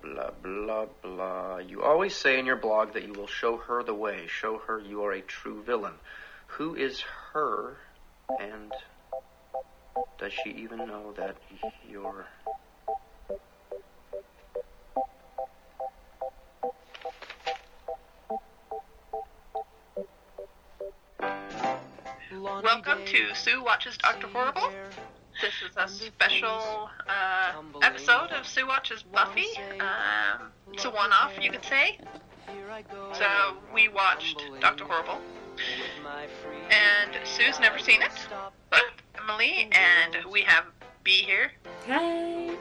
blah, blah, blah, blah. You always say in your blog that you will show her the way. Show her you are a true villain. Who is her, and does she even know that you're. Welcome to Sue Watches Dr. Horrible. This is a special uh, episode of Sue Watches Buffy. Um, it's a one off, you could say. So we watched Dr. Horrible. And Sue's never seen it, but Emily and we have B here. Hi.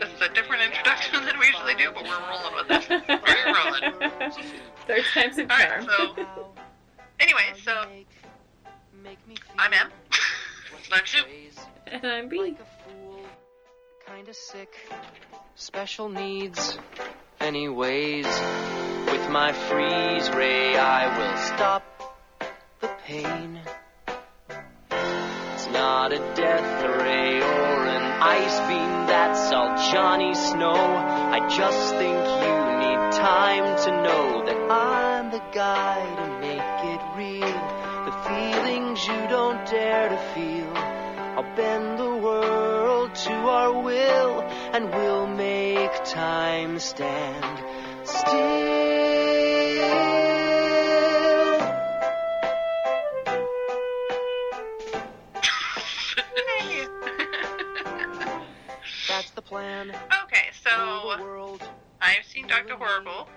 This is a different introduction than we usually do, but we're rolling with it. We're rolling. Third time's a Alright, charm. so anyway, so I'm Em. I'm Sue. and I'm B. Like a fool, kinda sick, special needs. Anyways, with my freeze ray, I will stop the pain. It's not a death ray or an ice beam, that's all Johnny Snow. I just think you need time to know that I'm the guy to make it real. The feelings you don't dare to feel. I'll bend the world to our will, and we'll make time stand still. That's the plan. okay, so world. I've seen Doctor Horrible.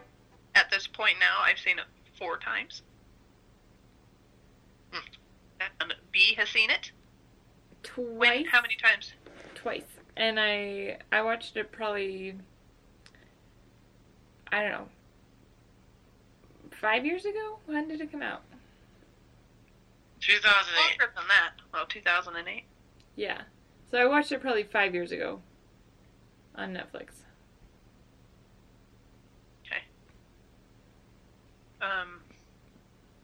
At this point now, I've seen it four times. Hmm. And B has seen it. When? Twice. How many times? Twice. And I I watched it probably I don't know. Five years ago? When did it come out? 2008. Longer than that. Well, 2008. Yeah. So I watched it probably five years ago on Netflix. Okay. Um,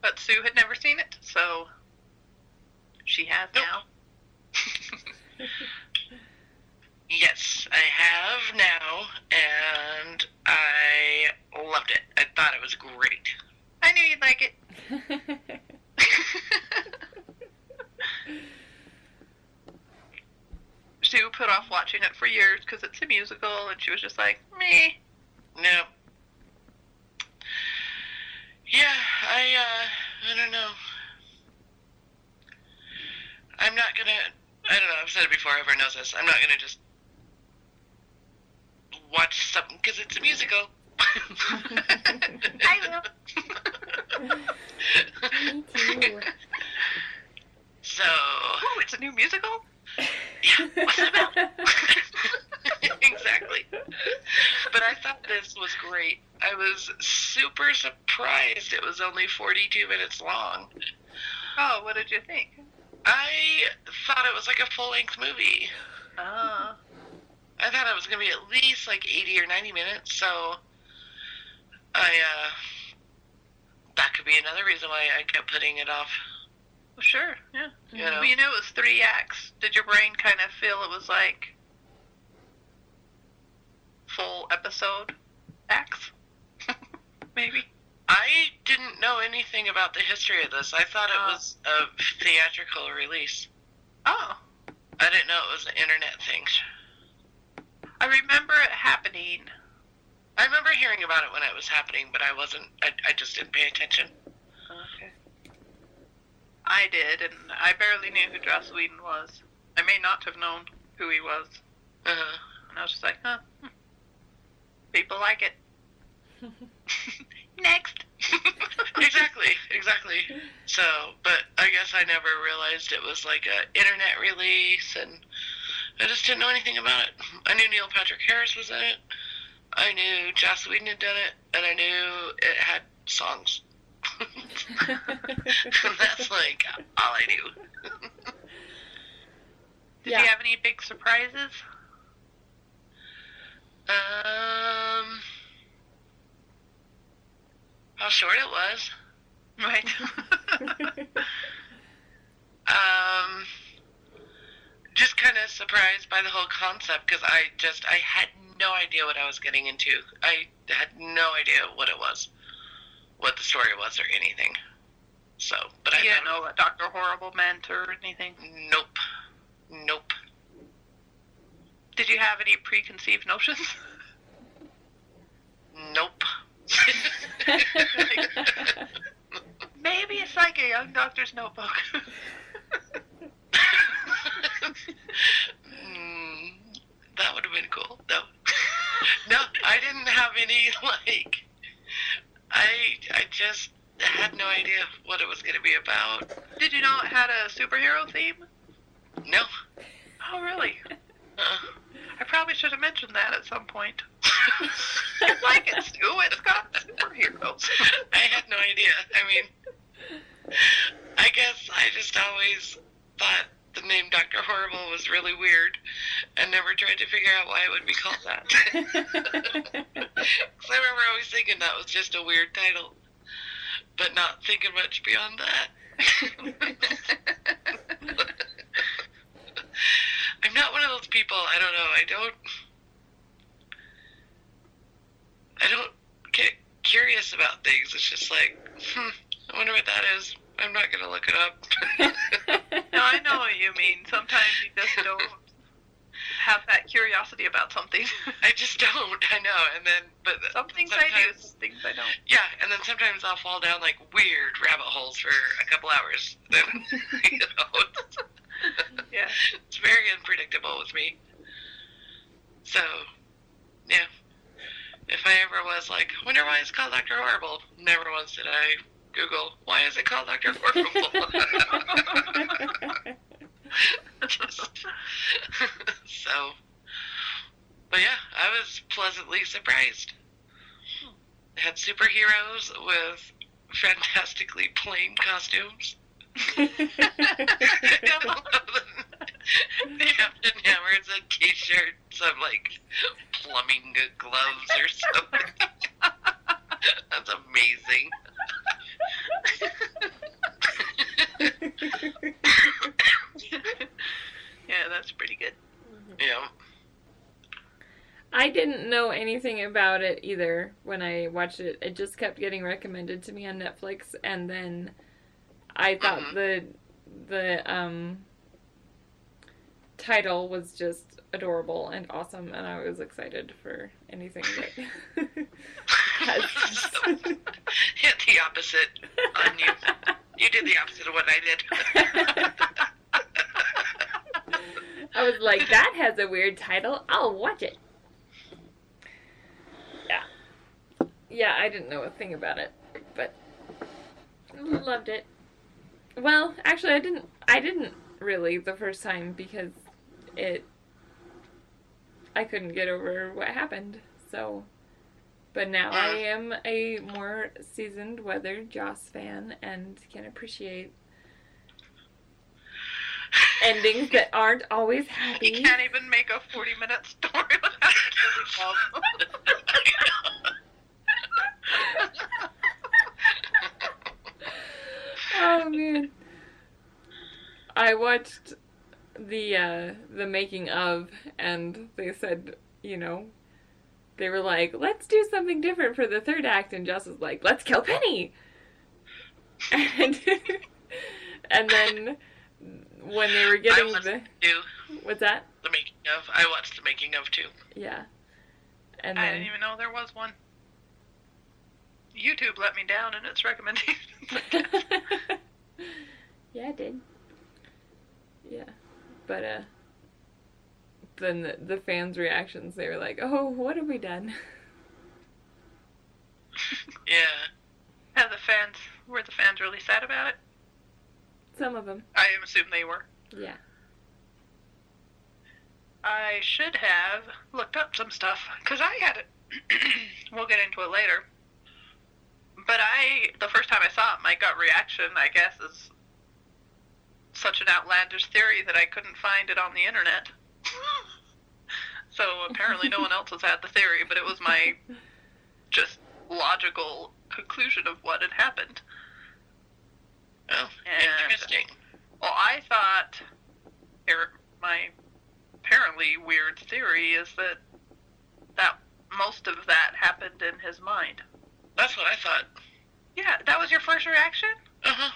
but Sue had never seen it, so she has Nope. now. Yes, I have now, and I loved it. I thought it was great. I knew you'd like it. Sue put off watching it for years because it's a musical, and she was just like, me. No. Yeah, I, uh, I don't know. I'm not gonna, I don't know, I've said it before, everyone knows this. I'm not gonna just watch something because it's a musical. I will. Me too. So, Ooh, it's a new musical? yeah, what's it about? exactly. But I thought this was great. I was super surprised it was only 42 minutes long. Oh, what did you think? I thought it was like a full length movie. Oh. I thought it was going to be at least like 80 or 90 minutes, so I, uh, that could be another reason why I kept putting it off. Well, sure, yeah. You know? Well, you know it was three acts. Did your brain kind of feel it was like full episode acts? Maybe. I didn't know anything about the history of this. I thought it was a theatrical release. Oh. I didn't know it was an internet thing. I remember it happening. I remember hearing about it when it was happening, but I wasn't, I, I just didn't pay attention. Okay. I did, and I barely knew who Joss Whedon was. I may not have known who he was. Uh-huh. And I was just like, huh. hmm. People like it. Next. exactly, exactly. So, but I guess I never realized it was like a internet release, and I just didn't know anything about it. I knew Neil Patrick Harris was in it. I knew Joss Whedon had done it, and I knew it had songs. and that's like all I knew. Did Yeah. you have any big surprises? Um, how short it was. Right. Um, just kind of surprised by the whole concept because I just I had no idea what I was getting into. I had no idea what it was, what the story was, or anything. So, but I didn't know what Doctor Horrible meant or anything. Nope. Nope. Did you have any preconceived notions? Nope. Maybe it's like a young doctor's notebook. Mm, that would have been cool. No. no, I didn't have any like. I I just had no idea what it was going to be about. Did you know it had a superhero theme? No. Oh, really? I probably should have mentioned that at some point. Like it, Stu. It's got superheroes. I had no idea. I mean, I guess I just always thought the name Doctor Horrible was really weird, and never tried to figure out why it would be called that. 'Cause I remember always thinking that was just a weird title, but not thinking much beyond that. I'm not one of those people. I don't know. I don't. I don't get curious about things. It's just like, hmm, I wonder what that is. I'm not gonna look it up. no, I know what you mean. Sometimes you just don't have that curiosity about something. I just don't. I know. And then, but some things I do, some things I don't. Yeah, and then sometimes I'll fall down like weird rabbit holes for a couple hours. Then, you know, it's, Yeah. it's very unpredictable with me. So, yeah. If I ever was like, wonder why it's called Doctor Horrible, never once did I Google why is it called Doctor Horrible. so, but yeah, I was pleasantly surprised. It had superheroes with fantastically plain costumes. Captain Hammer's a t-shirt, some like plumbing gloves or something. That's amazing. yeah, that's pretty good. Mm-hmm. yeah. I didn't know anything about it either when I watched it. It just kept getting recommended to me on Netflix, and then I thought Mhm. the the um title was just adorable and awesome, and I was excited for anything that has. Hit the opposite on you. You did the opposite of what I did. I was like, that has a weird title. I'll watch it. Yeah. Yeah, I didn't know a thing about it, but loved it. Well, actually, I didn't. I didn't really the first time because it. I couldn't get over what happened. So, but now I am a more seasoned, weathered Joss fan and can appreciate endings that aren't always happy. You happy. can't even make a 40 minute story without killing love. oh man. I watched the uh the making of and they said, you know, they were like, "Let's do something different for the third act." And Joss was like, "Let's kill Penny." And and then when they were getting the what's that? The making of. I watched the making of too. Yeah. And I then didn't even know there was one. YouTube let me down in its recommendations. yeah, I did. Yeah, but uh, then the, the fans' reactions, they were like, "Oh, what have we done?" Yeah. Have the fans, were the fans really sad about it? Some of them, I assume they were. yeah. I should have looked up some stuff because I had it. we'll get into it later. But I, the first time I saw it, my gut reaction, I guess, is such an outlandish theory that I couldn't find it on the internet. so apparently, no one else has had the theory, but it was my just logical conclusion of what had happened. Oh, And- interesting. Well, I thought my apparently weird theory is that that most of that happened in his mind. That's what I thought. Yeah, that was your first reaction? Uh huh.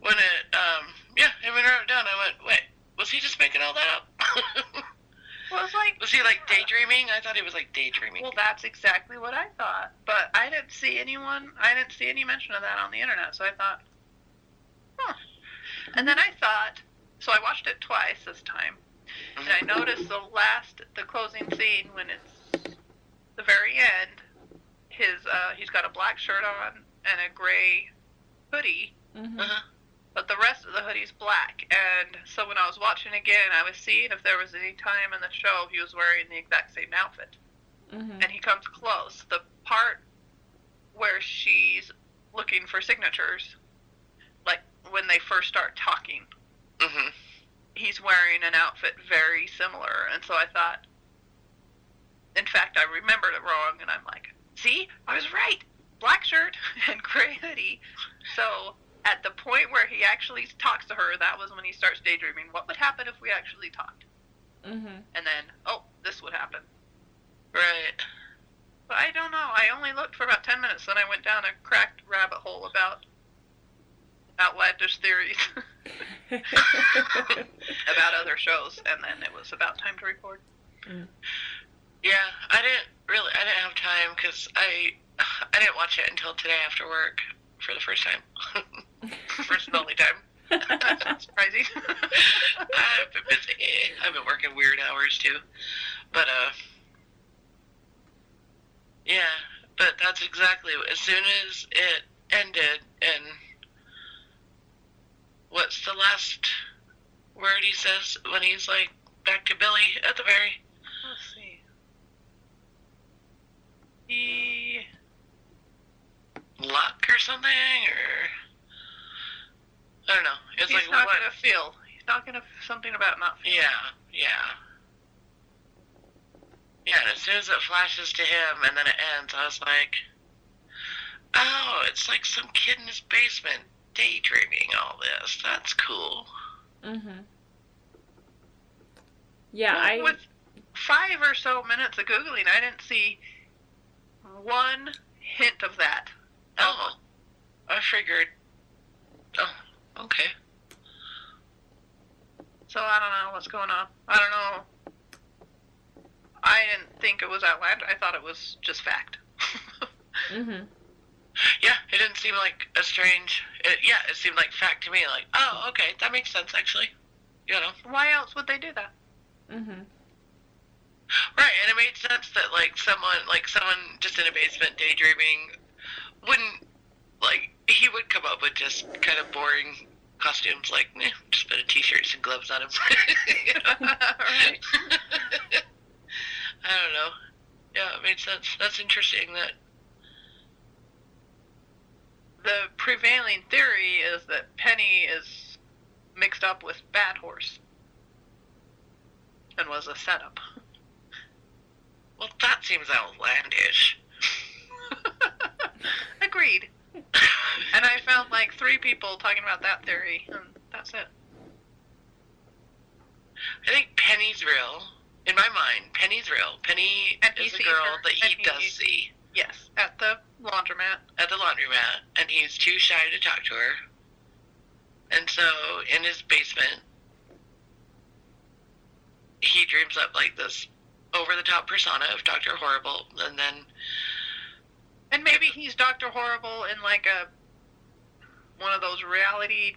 When it, um, yeah, I wrote it down, I went, wait, was he just making all that up? Well, it's like was he like daydreaming? I thought he was like daydreaming. Well, that's exactly what I thought. But I didn't see anyone, I didn't see any mention of that on the internet. So I thought, huh. And then I thought, so I watched it twice this time. And I noticed the last, the closing scene when it's the very end, his, uh, he's got a black shirt on and a gray hoodie. hmm Uh-huh. But the rest of the hoodie's black, and so when I was watching again, I was seeing if there was any time in the show he was wearing the exact same outfit. hmm and he comes close. The part where she's looking for signatures, like when they first start talking, Mhm. he's wearing an outfit very similar. And so I thought, in fact, I remembered it wrong, and I'm like, see, I was right. Black shirt and gray hoodie. So at the point where he actually talks to her, that was when he starts daydreaming. What would happen if we actually talked? Mm-hmm. And then, oh, this would happen. Right. But I don't know. I only looked for about 10 minutes, then I went down a cracked rabbit hole about outlandish theories about other shows, and then it was about time to record. Yeah, I didn't really. I didn't have time because I I didn't watch it until today after work for the first time. first and only time. Surprising. I've been busy. I've been working weird hours too. But uh Yeah, but that's exactly as soon as it ended and what's the last word he says when he's like back to Billy at the very Let's see. He. luck or something or I don't know. It's He's like not what gonna feel. He's not gonna. Something about not feeling. Yeah, yeah. Yeah, and as soon as it flashes to him and then it ends, I was like, oh, it's like some kid in his basement daydreaming all this. That's cool. hmm Yeah, Well, I. With five or so minutes of googling, I didn't see one hint of that. Oh, I figured. Oh, okay. So I don't know what's going on. I don't know. I didn't think it was outlandish. I thought it was just fact. hmm Yeah, it didn't seem like a strange. It, yeah, it seemed like fact to me. Like, oh, okay, that makes sense actually. You know. Why else would they do that? hmm Right, and it made sense that like someone like someone just in a basement daydreaming wouldn't like he would come up with just kind of boring costumes like eh, just put a t-shirt and gloves on him. Right. I don't know. Yeah, it made sense. That's interesting. That The prevailing theory is that Penny is mixed up with Bad Horse and was a setup. Well, that seems outlandish. Agreed. And I found like three people talking about that theory, and that's it. I think Penny's real. In my mind, Penny's real. Penny And is a girl her, that he and he- does see. Yes, at the laundromat. at the laundromat, and he's too shy to talk to her. And so, in his basement, he dreams up like this over the top persona of Dr. Horrible, and then, And maybe he's Doctor Horrible in like a one of those reality.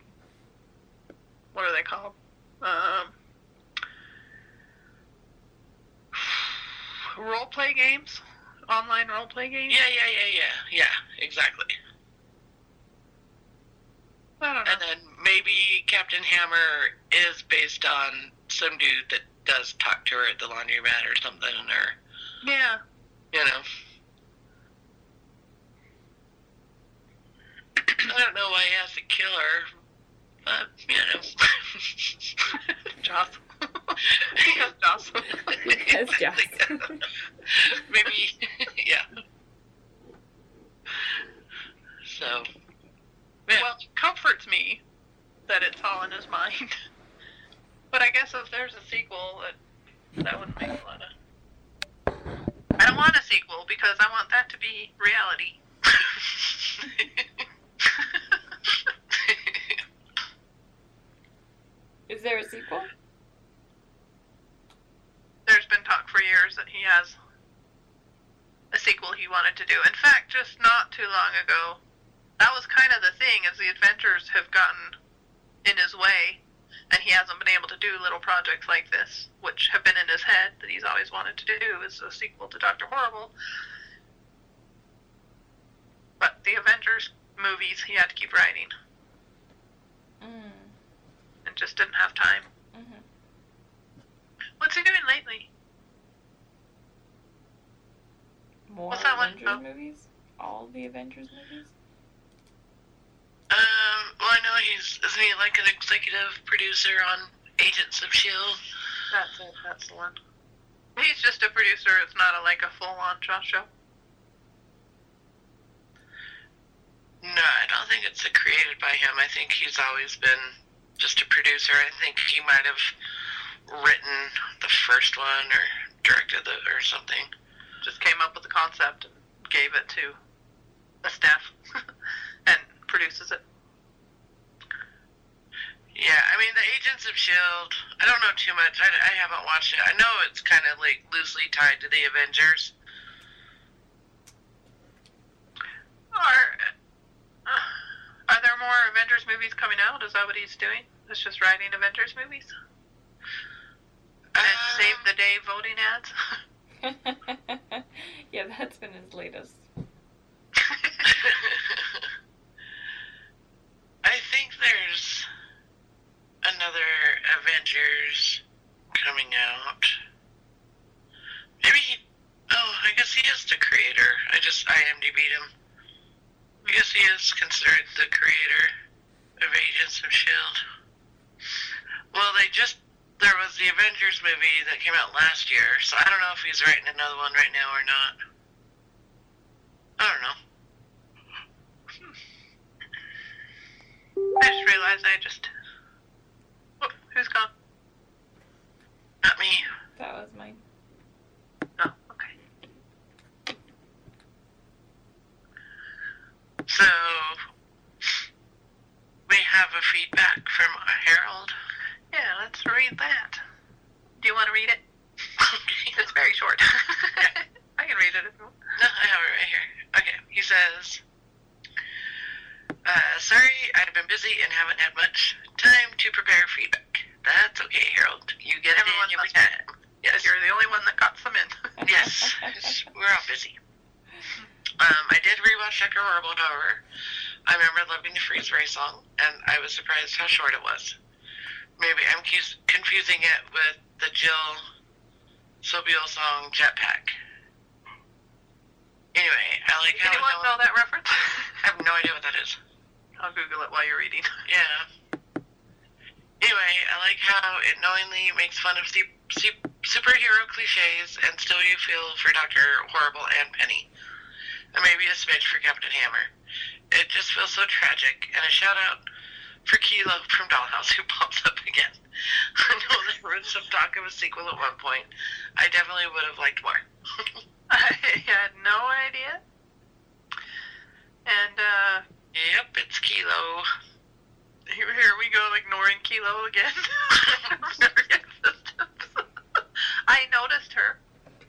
What are they called? Um, role play games, online role play games. yeah, yeah, yeah, yeah, yeah, exactly. I don't know. And then maybe Captain Hammer is based on some dude that does talk to her at the laundromat or something, or, yeah, you know. I don't know why he has to kill her, but, you know. Joss. because Joss. Because Joss. Maybe, yeah. So, yeah. Well, it comforts me that it's all in his mind. But I guess if there's a sequel, it, that wouldn't make a lot of I don't want a sequel because I want that to be reality. Is there a sequel? There's been talk for years that he has a sequel he wanted to do. In fact, just not too long ago, that was kind of the thing, as the adventures have gotten in his way, and he hasn't been able to do little projects like this, which have been in his head that he's always wanted to do, is a sequel to Doctor Horrible. But the Avengers movies, he had to keep writing, Mm. and just didn't have time. hmm What's he doing lately? More What's? Avengers movies? All the Avengers movies? Um, well, I know he's isn't he like an executive producer on Agents of S.H.I.E.L.D.? That's it. That's the one. He's just a producer. It's not a, like a full-on Joss show. No, I don't think it's created by him. I think he's always been just a producer. I think he might have written the first one or directed the or something. Just came up with the concept and gave it to a staff and produces it. Yeah, I mean the Agents of Shield. I don't know too much. I, I haven't watched it. I know it's kind of like loosely tied to the Avengers. Are are there more Avengers movies coming out? Is that what he's doing? It's just writing Avengers movies and Um, save the day voting ads. yeah, that's been his latest. I think there's another Avengers coming out. Maybe he. Oh, I guess he is the creator. I just IMDb'd him. I guess he is considered the creator of Agents of S.H.I.E.L.D. Well, they just. There was the Avengers movie that came out last year, so I don't know if he's writing another one right now or not. I don't know. I just realized I just. Oh, who's gone? Not me. That was mine. Oh, okay. So we have a feedback from Harold. Yeah, let's read that. Do you want to read it? It's very short. I can read it if you want. No, I have it right here. Okay, he says, uh, "Sorry, I've been busy and haven't had much time to prepare feedback. That's okay, Harold. You get it Everyone in every time. Yes, you're the only one that got some in. Yes, we're all busy. Um, I did rewatch Doctor Horrible, however. I remember loving the Freeze Ray song, and I was surprised how short it was. Maybe I'm cus- confusing it with the Jill Sobule song Jetpack. Anyway, I like how Anyone know that reference? I have no idea what that is. I'll Google it while you're reading. Yeah. Anyway, I like how it knowingly makes fun of su- su- superhero cliches and still you feel for Dr. Horrible and Penny. And maybe a smidge for Captain Hammer. It just feels so tragic. And a shout out for Kilo from Dollhouse who pops up again. I know there was some talk of a sequel at one point. I definitely would have liked more. I had no idea. And uh, yep, it's Kilo. here, here we go, ignoring Kilo again. I noticed her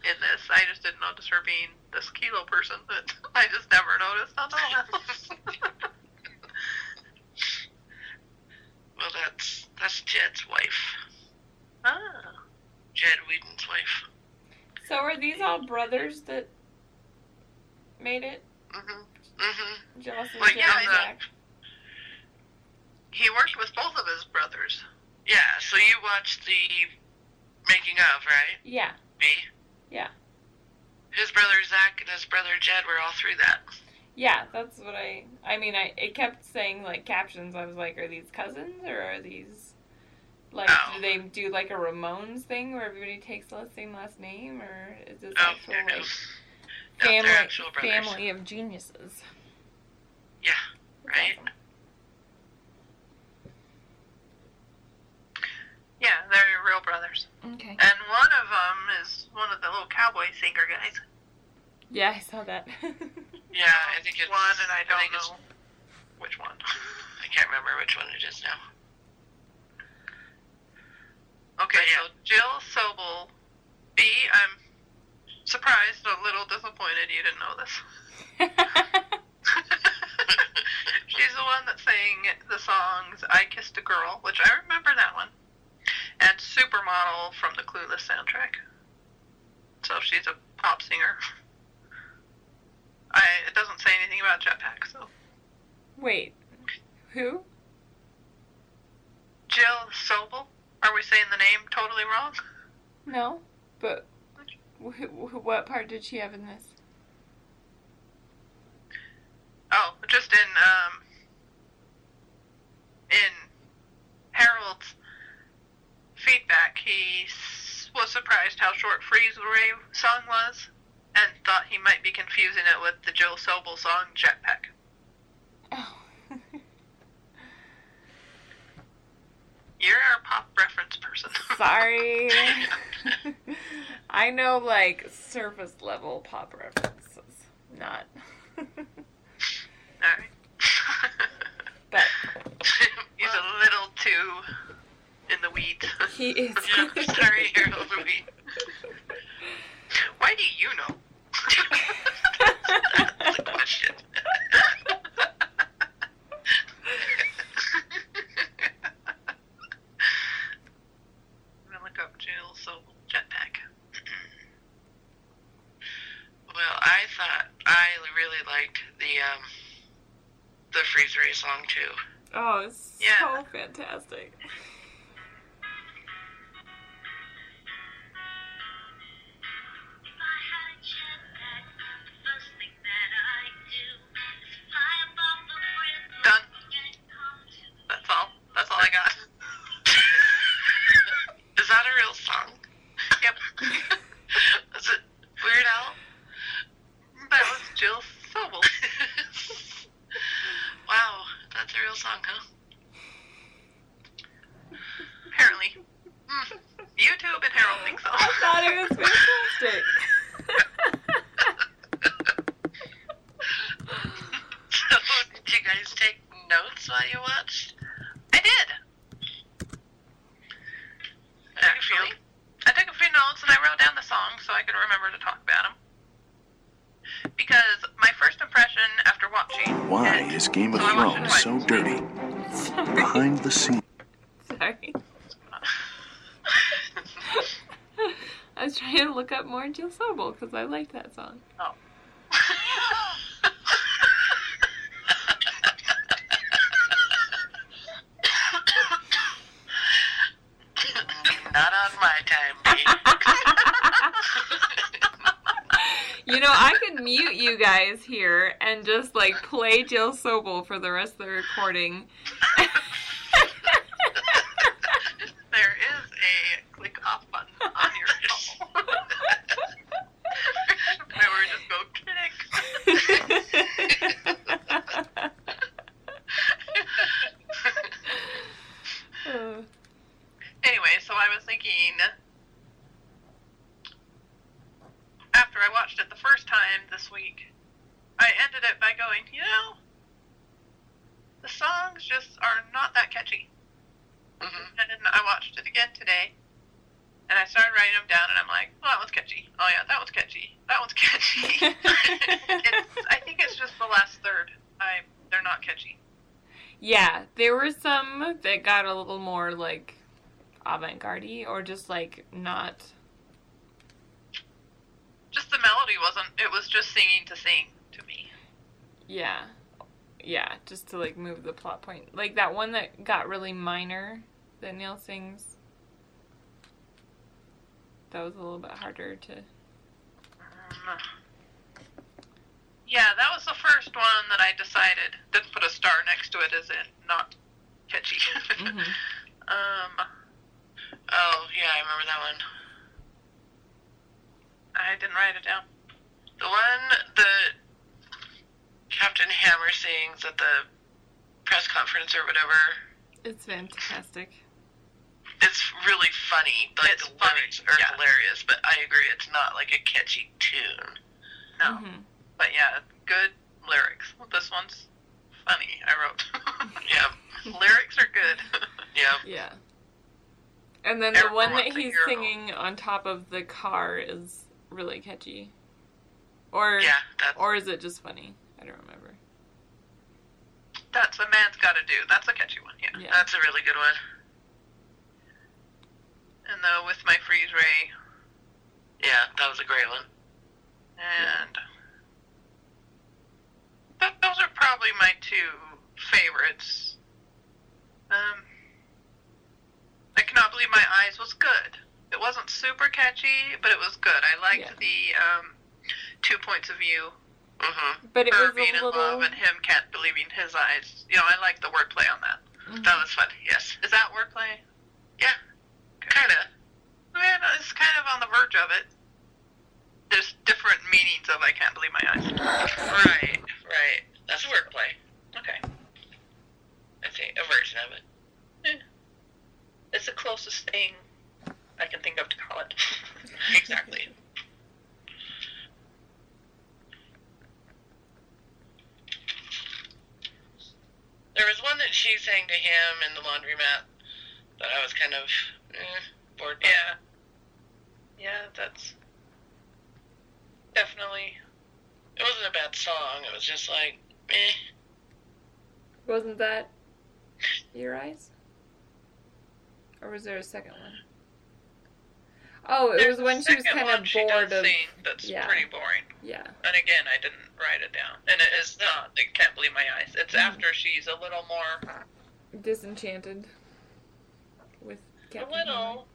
in this. I just didn't notice her being this Kilo person that I just never noticed on the. Well, that's that's Jed's wife. ah. Jed Whedon's wife. So are these all brothers that made it? Mhm. Mhm. Jocelyn, Like, yeah, Jack? He worked with both of his brothers. Yeah. So you watched the making of, right? Yeah. Me? Yeah. His brother Zach and his brother Jed were all through that. Yeah, that's what I. I mean, I it kept saying like captions. I was like, are these cousins or are these like Oh. do they do like a Ramones thing where everybody takes the same last name or is this Oh, actual like family they're actual brothers. family of geniuses? Yeah. Right. awesome. Yeah, they're your real brothers. Okay. And one of them is one of the little cowboy singer guys. Yeah, I saw that. Yeah, I think it's one, and I don't think it's- know which one. I can't remember which one it is now. Okay, yeah. so Jill Sobel, B. I'm surprised, a little disappointed you didn't know this. She's the one that sang the songs "I Kissed a Girl," which I remember that one, and "Supermodel" from the Clueless soundtrack. So she's a pop singer. I it doesn't say anything about Jetpack, so Wait, who? Jill Sobel. Are we saying the name totally wrong? No, but wh- wh- what part did she have in this? Oh, just in um in Harold's feedback, he s- was surprised how short Freeze Ray song was, and thought he might be confusing it with the Jill Sobel song Jetpack. Oh. You're our pop reference person. Sorry. I know like surface level pop references, not. Alright. but He's a little too in the weeds. he is. Yeah, sorry, Harold. We, Why do you know? that's question. Oh, I'm gonna look up Jill Sobel Jetpack. Well, I thought I really liked the um the Freeze Ray song too. oh, it's Yeah. so fantastic. Real song, huh? Apparently. Mm. YouTube and Harold think so. I thought it was fantastic. So, did you guys take notes while you watched? I did. Actually, I took a few notes and I wrote down the songs so I could remember to talk about them. Because my first impression after watching. Why it- is Game of so I watched it Thrones so dirty? Sorry. Behind the scenes. Sorry. I was trying to look up more Jill Sobel because I like that song. Oh. Not on my time, Dee. You know, I could mute you guys here and just like play Jill Sobel for the rest of the recording. There is a click off button on your phone. Where we just go click. Uh, Anyway, so I was thinking after I watched it the first time this week, I ended it by going, you know, the songs just are not that catchy. Mhm. And I watched it again today, and I started writing them down, and I'm like, well, that one's catchy. Oh yeah, that one's catchy. That one's catchy. it's, I think it's just the last third. I they're not catchy. yeah, there were some that got a little more like or just like not. Just the melody wasn't. It was just singing to sing to me. Yeah, yeah, just to like move the plot point. Like that one that got really minor that Neil sings. That was a little bit harder to. Um, yeah, that was the first one that I decided. Didn't put a star next to it as in not catchy. Mhm. um, Oh, yeah, I remember that one. I didn't write it down. The one that Captain Hammer sings at the press conference or whatever. It's fantastic. It's really funny. Like It's the funny, lyrics are yeah. hilarious, but I agree, it's not like a catchy tune. No. hmm But yeah, good lyrics. This one's funny. I wrote. Yeah. lyrics are good. Yeah. Yeah. And then the one that he's singing on top of the car is really catchy. Or Yeah. That's or is it just funny? I don't remember. That's a man's got to do. That's a catchy one. Yeah. Yeah. that's a really good one. And the with my freeze ray Yeah, that was a great one. and th- those are probably my two favorites. Um, I believe my eyes was good. It wasn't super catchy, but it was good. I liked Yeah. the um, two points of view. Mm-hmm. But it her was being a in little love and him can't believing his eyes. You know, I like the wordplay on that. Mhm. That was fun. Yes. Is that wordplay? Yeah. Kinda. Man, it's kind of on the verge of it. There's different meanings of I can't believe my eyes. Right. Right. That's wordplay. Okay. I think a version of it. It's the closest thing I can think of to call it. Exactly. There was one that she sang to him in the laundromat that I was kind of eh, bored by. yeah. Yeah, that's definitely. It wasn't a bad song. It was just like, eh. Wasn't that your eyes? Or was there a second one? Oh, it There's was when she was kind of she bored does of. sing that's yeah. pretty boring. Yeah. And again, I didn't write it down. And it is not. I can't believe my eyes. It's Mhm. after she's a little more. Disenchanted with A Captain little.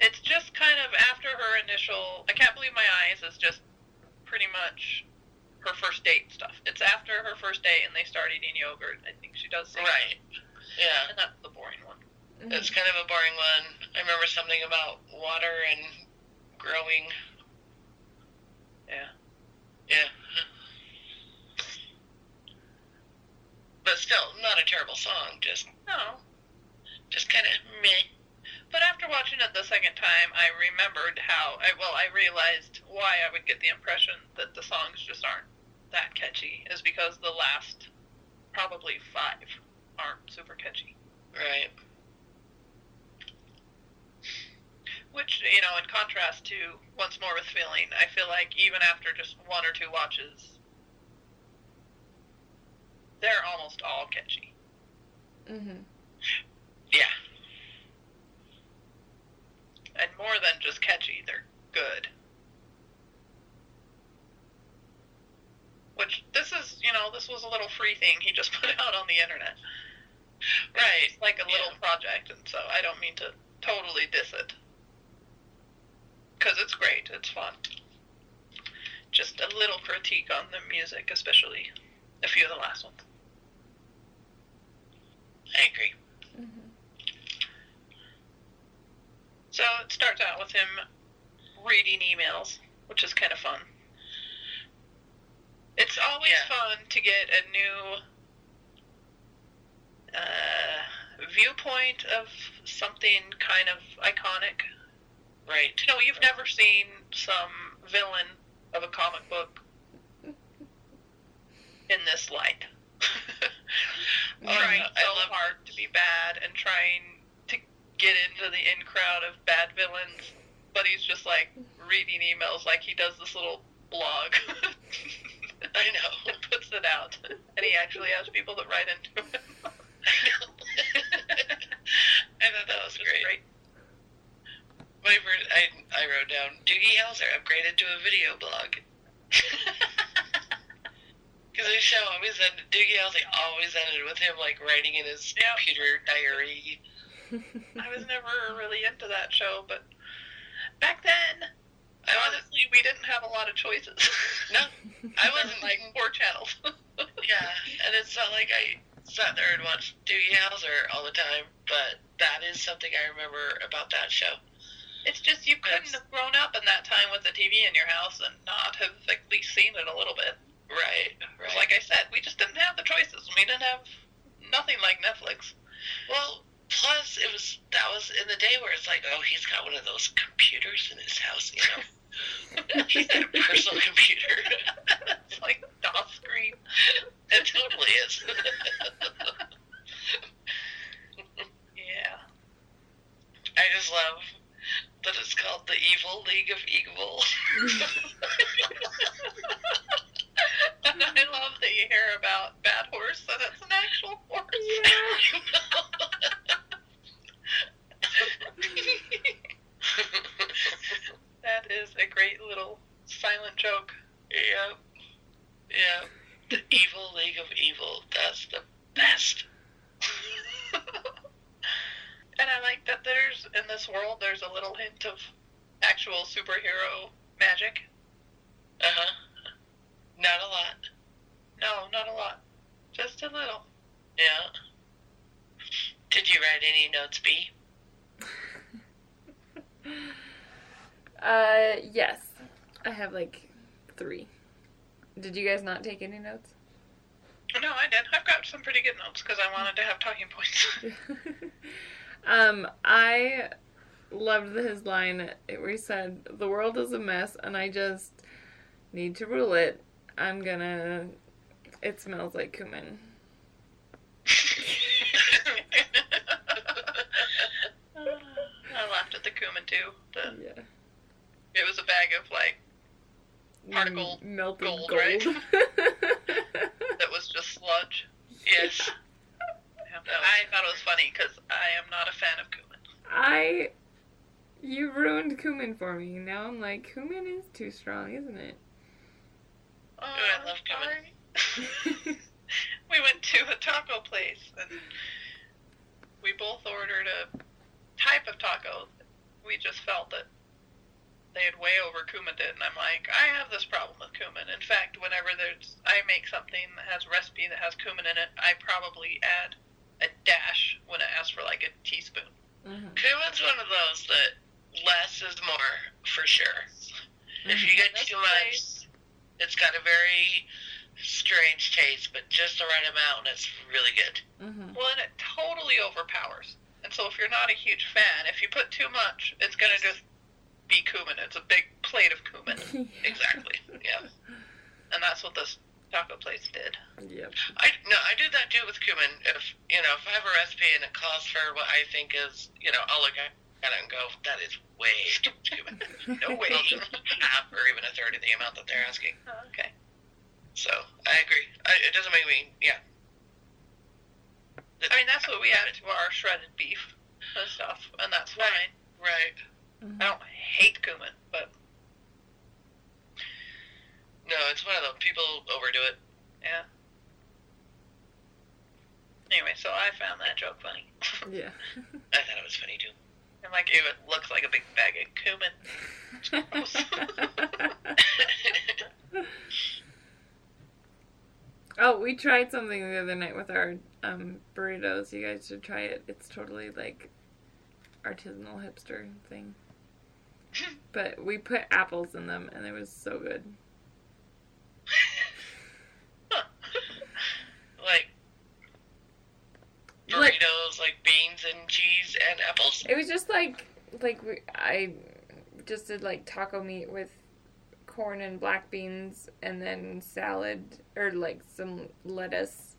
It's just kind of after her initial. I can't believe my eyes is just pretty much her first date stuff. It's after her first date and they start eating yogurt. I think she does sing. Right. Yeah. And that's the boring one. Mm-hmm. Henry. It's kind of a boring one. I remember something about water and growing. Yeah. Yeah. But still, not a terrible song. Just, No. just kind of meh. But after watching it the second time, I remembered how. I, well, I realized why I would get the impression that the songs just aren't that catchy is because the last probably five aren't super catchy. Right. Which, you know, in contrast to Once More with Feeling, I feel like even after just one or two watches, they're almost all catchy. Mm-hmm. Yeah. And more than just catchy, they're good. Which, this is, you know, this was a little free thing he just put out on the internet. Right. Like a little Yeah. project, and so I don't mean to totally diss it. Because it's great, it's fun. Just a little critique on the music, especially a few of the last ones. I agree. Mhm. So it starts out with him reading emails, which is kind of fun. It's always Yeah. fun to get a new uh, viewpoint of something kind of iconic. Right. You know, you've never seen some villain of a comic book in this light. trying Uh, I so love- hard to be bad and trying to get into the in crowd of bad villains, but he's just like reading emails like he does this little blog. I know. puts it out, and he actually has people that write into him. I. I thought that was It's great. My first, I, I wrote down Doogie Howser upgraded to a video blog. Because the show always ended, Doogie Howser always ended with him like writing in his Yep. computer diary. I was never really into that show, but back then, I honestly, we didn't have a lot of choices. no, I wasn't like four channels. yeah, and it's not like I sat there and watched Doogie Howser all the time, but that is something I remember about that show. It's just you couldn't have grown up in that time with the TV in your house and not have at least seen it a little bit. Right, right. Like I said, we just didn't have the choices. We didn't have nothing like Netflix. Well, plus it was that was in the day where it's like, oh, he's got one of those computers in his house, you know. he had a personal computer. it's like DOS screen. It totally is. Yeah. I just love that it's called the Evil League of Evil. and I love that you hear about Bad Horse, that it's an actual horse. that is a great little silent joke. yeah. Yeah. The Evil League of Evil. That's the best. and I like that there's in this world there's a little hint of actual superhero magic. Uh huh. Not a lot. No, not a lot. Just a little. Yeah. Did you write any notes, B? Uh, yes. I have like three. Did you guys not take any notes? No, I did. I've got some pretty good notes because I wanted to have talking points. um, I loved his line where he said, "The world is a mess, and I just need to rule it. I'm gonna. It smells like cumin." I laughed at the cumin too. The, Yeah. It was a bag of like mm, Particle M- melted gold, gold. right? that was just sludge. Yes. Yeah, I thought it was funny because I am not a fan of cumin. I. You ruined cumin for me. Now I'm like, cumin is too strong, isn't it? Oh, I love cumin. we went to a taco place and we both ordered a type of taco. We just felt that they had way over cumined it, and I'm like, I have this problem with cumin. In fact, whenever there's I make something that has a recipe that has cumin in it, I probably add a dash when it asks for like a teaspoon. Mhm. Cumin's one of those that less is more for sure. If you get too place- much, it's got a very strange taste, but just the right amount, and it's really good. Mhm. Well, and it totally overpowers. And so if you're not a huge fan, if you put too much, it's gonna just be cumin. It's a big plate of cumin, Exactly. Yeah. and that's what this taco place did. Yep. I no, I do that too with cumin. If you know, if I have a recipe and it calls for what I think is, you know, I'll look at it and go, that is way too much cumin. No way. Half or even a third of the amount that they're asking. Oh, okay. So I agree. I, it doesn't make me, yeah. I mean, that's what we add to our shredded beef and stuff, and that's fine. Right. I don't hate cumin, but No, it's one of those people overdo it. yeah. Anyway, so I found that joke funny. Yeah. I thought it was funny too. I'm like, it looks like a big bag of cumin. oh, we tried something the other night with our um, burritos. You guys should try it. It's totally like artisanal hipster thing. But we put apples in them, and it was so good. like Like- burritos, like beans and cheese and apples. It was just like like we, I just did like taco meat with corn and black beans, and then salad or like some lettuce.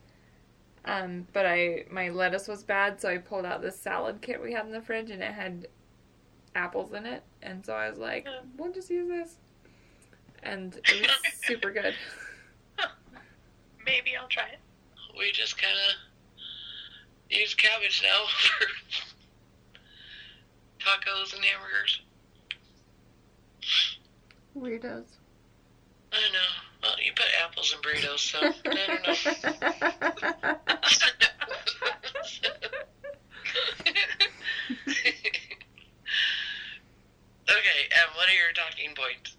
Um, but I my lettuce was bad, so I pulled out this salad kit we had in the fridge, and it had apples in it, and so I was like, Yeah. we'll just use this, and it was super good. Maybe I'll try it. We just kind of use cabbage now for tacos and hamburgers. Weirdos. I don't know. Well, you put apples in burritos, so I don't know. Okay, and what are your talking points?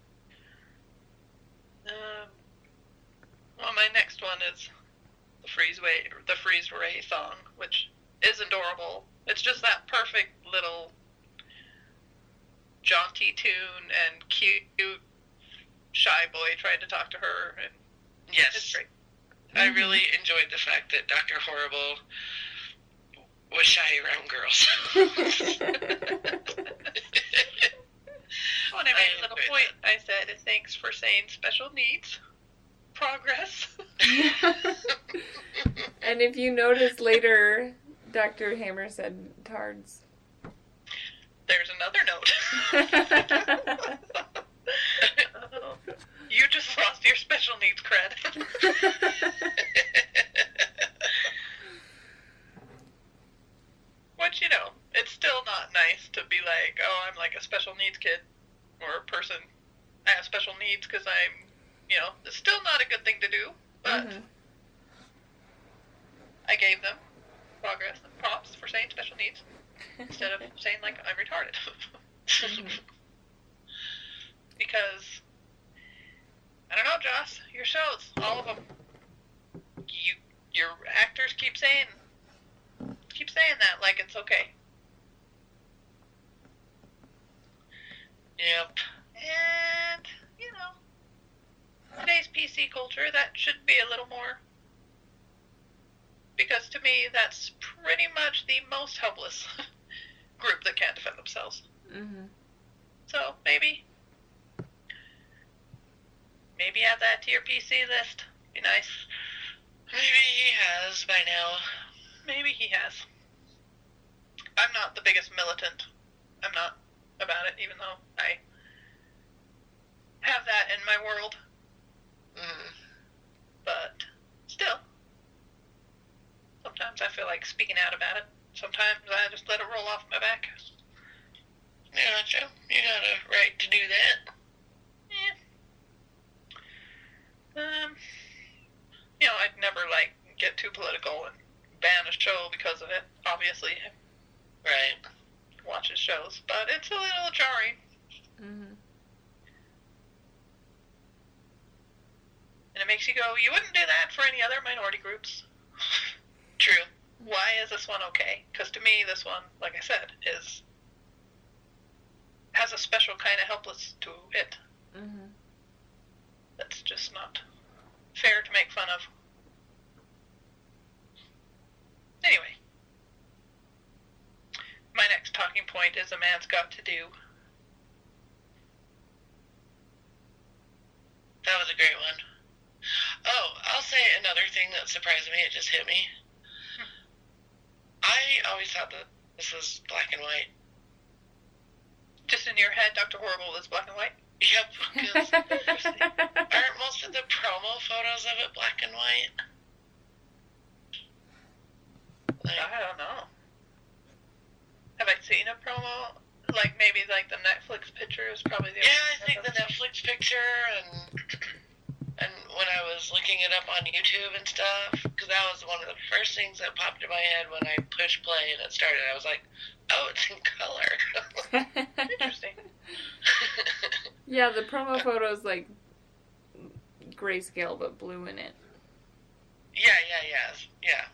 Um, well, my next one is the Freeze Way, the Freeze Ray song, which is adorable. It's just that perfect little jaunty tune and cute shy boy trying to talk to her, and Yes, great. I really enjoyed the fact that Dr. Horrible was shy around girls. when I made I a little agree point, I said thanks for saying special needs. Progress. and if you notice later, Dr. Hammer said tards. There's another note. You just lost your special needs cred. Which, you know, it's still not nice to be like, oh, I'm like a special needs kid or a person. I have special needs because I'm, you know, it's still not a good thing to do. But Mhm. I gave them progress and props for saying special needs instead of saying like I'm retarded. because I don't know, Joss, your shows, all of them, you your actors keep saying keep saying that like it's okay. Yep. And you know, today's PC culture that should be a little more because to me that's pretty much the most helpless group that can't defend themselves. Mm-hmm. So maybe, maybe add that to your PC list. Be nice. Maybe he has by now. Maybe he has. I'm not the biggest militant. I'm not about it, even though I have that in my world. Mm. But still, sometimes I feel like speaking out about it. Sometimes I just let it roll off my back. Yeah, Joe, you got a right to do that. Yeah. Um, you know, I'd never like get too political and ban a show because of it. Obviously, Right. Watches shows, but it's a little jarring. Mhm. And it makes you go, you wouldn't do that for any other minority groups. True. Why is this one okay? Because to me, this one, like I said, is has a special kind of helpless to it Mhm. that's just not fair to make fun of. Anyway, my next talking point is a man's got to do. That was a great one. Oh, I'll say another thing that surprised me. It just hit me. I always thought that this was black and white. Just in your head, Dr. Horrible is black and white. Yep. aren't most of the promo photos of it black and white? Like, I don't know. Have I seen a promo? Like maybe like the Netflix picture is probably the yeah, I think the Netflix picture and and when I was looking it up on YouTube and stuff, because that was one of the first things that popped in my head when I pushed play and it started. I was like, oh, it's in color. Interesting. yeah, the promo photo's like grayscale but blue in it. Yeah, yeah, yeah, yeah.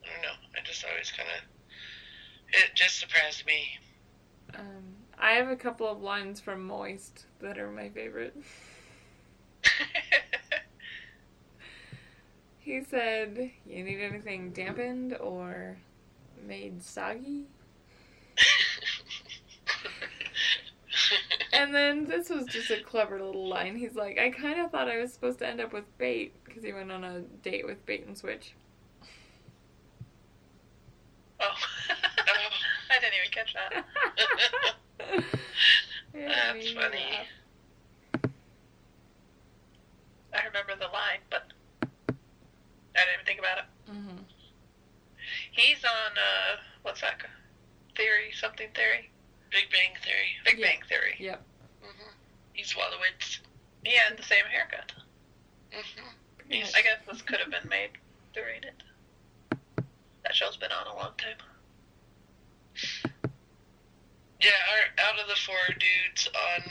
I don't know. I just always kind of. It just surprised me. Um, I have a couple of lines from Moist that are my favorite. He said, "You need anything dampened or made soggy?" And then this was just a clever little line. He's like, "I kind of thought I was supposed to end up with bait because he went on a date with Bait and Switch." oh. I didn't even catch that. Yeah, That's funny. laugh. I remember the line, but I didn't even think about it. Mhm. He's on uh, what's that? Theory, something theory, Big Bang Theory. Big Yeah. Bang Theory. Yep. hmm He's Wolowitz. He had the same haircut. hmm pretty much. I guess this could have been made during it. That show's been on a long time. Yeah, our, out of the four dudes on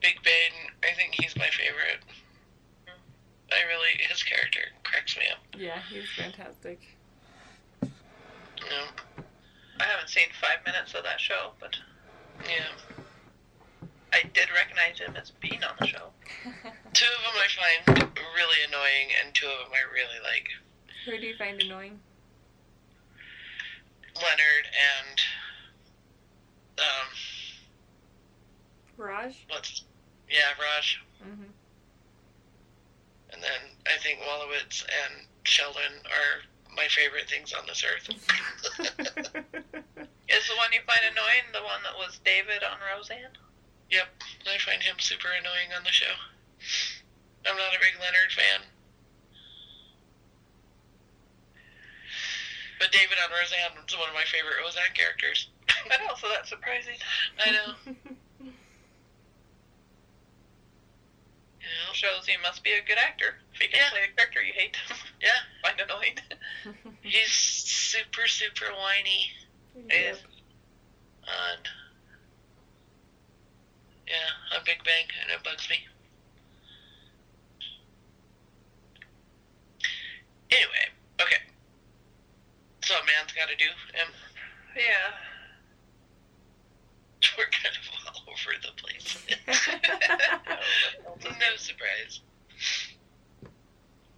Big Bang, I think he's my favorite. I really, his character cracks me up. Yeah, he's fantastic. You know? I haven't seen five minutes of that show, but Yeah. I did recognize him as being on the show. Two of them I find really annoying, and two of them I really like. Who do you find annoying? Leonard and um, Raj. what's yeah Raj, hmm and then I think Wolowitz and Sheldon are my favorite things on this earth. Is the one you find annoying the one that was David on Roseanne? Yep, I find him super annoying on the show. I'm not a big Leonard fan. But David on Roseanne is one of my favorite Roseanne characters. I know, so that's surprising. I know. You know? Shows he must be a good actor if he can Yeah. play a character you hate. Yeah, find annoying. he's super, super whiny. Yes. And yeah, on Big Bang, and it bugs me. Anyway, okay. So a man's got to do, and Yeah. we're kind of all over the place. no surprise.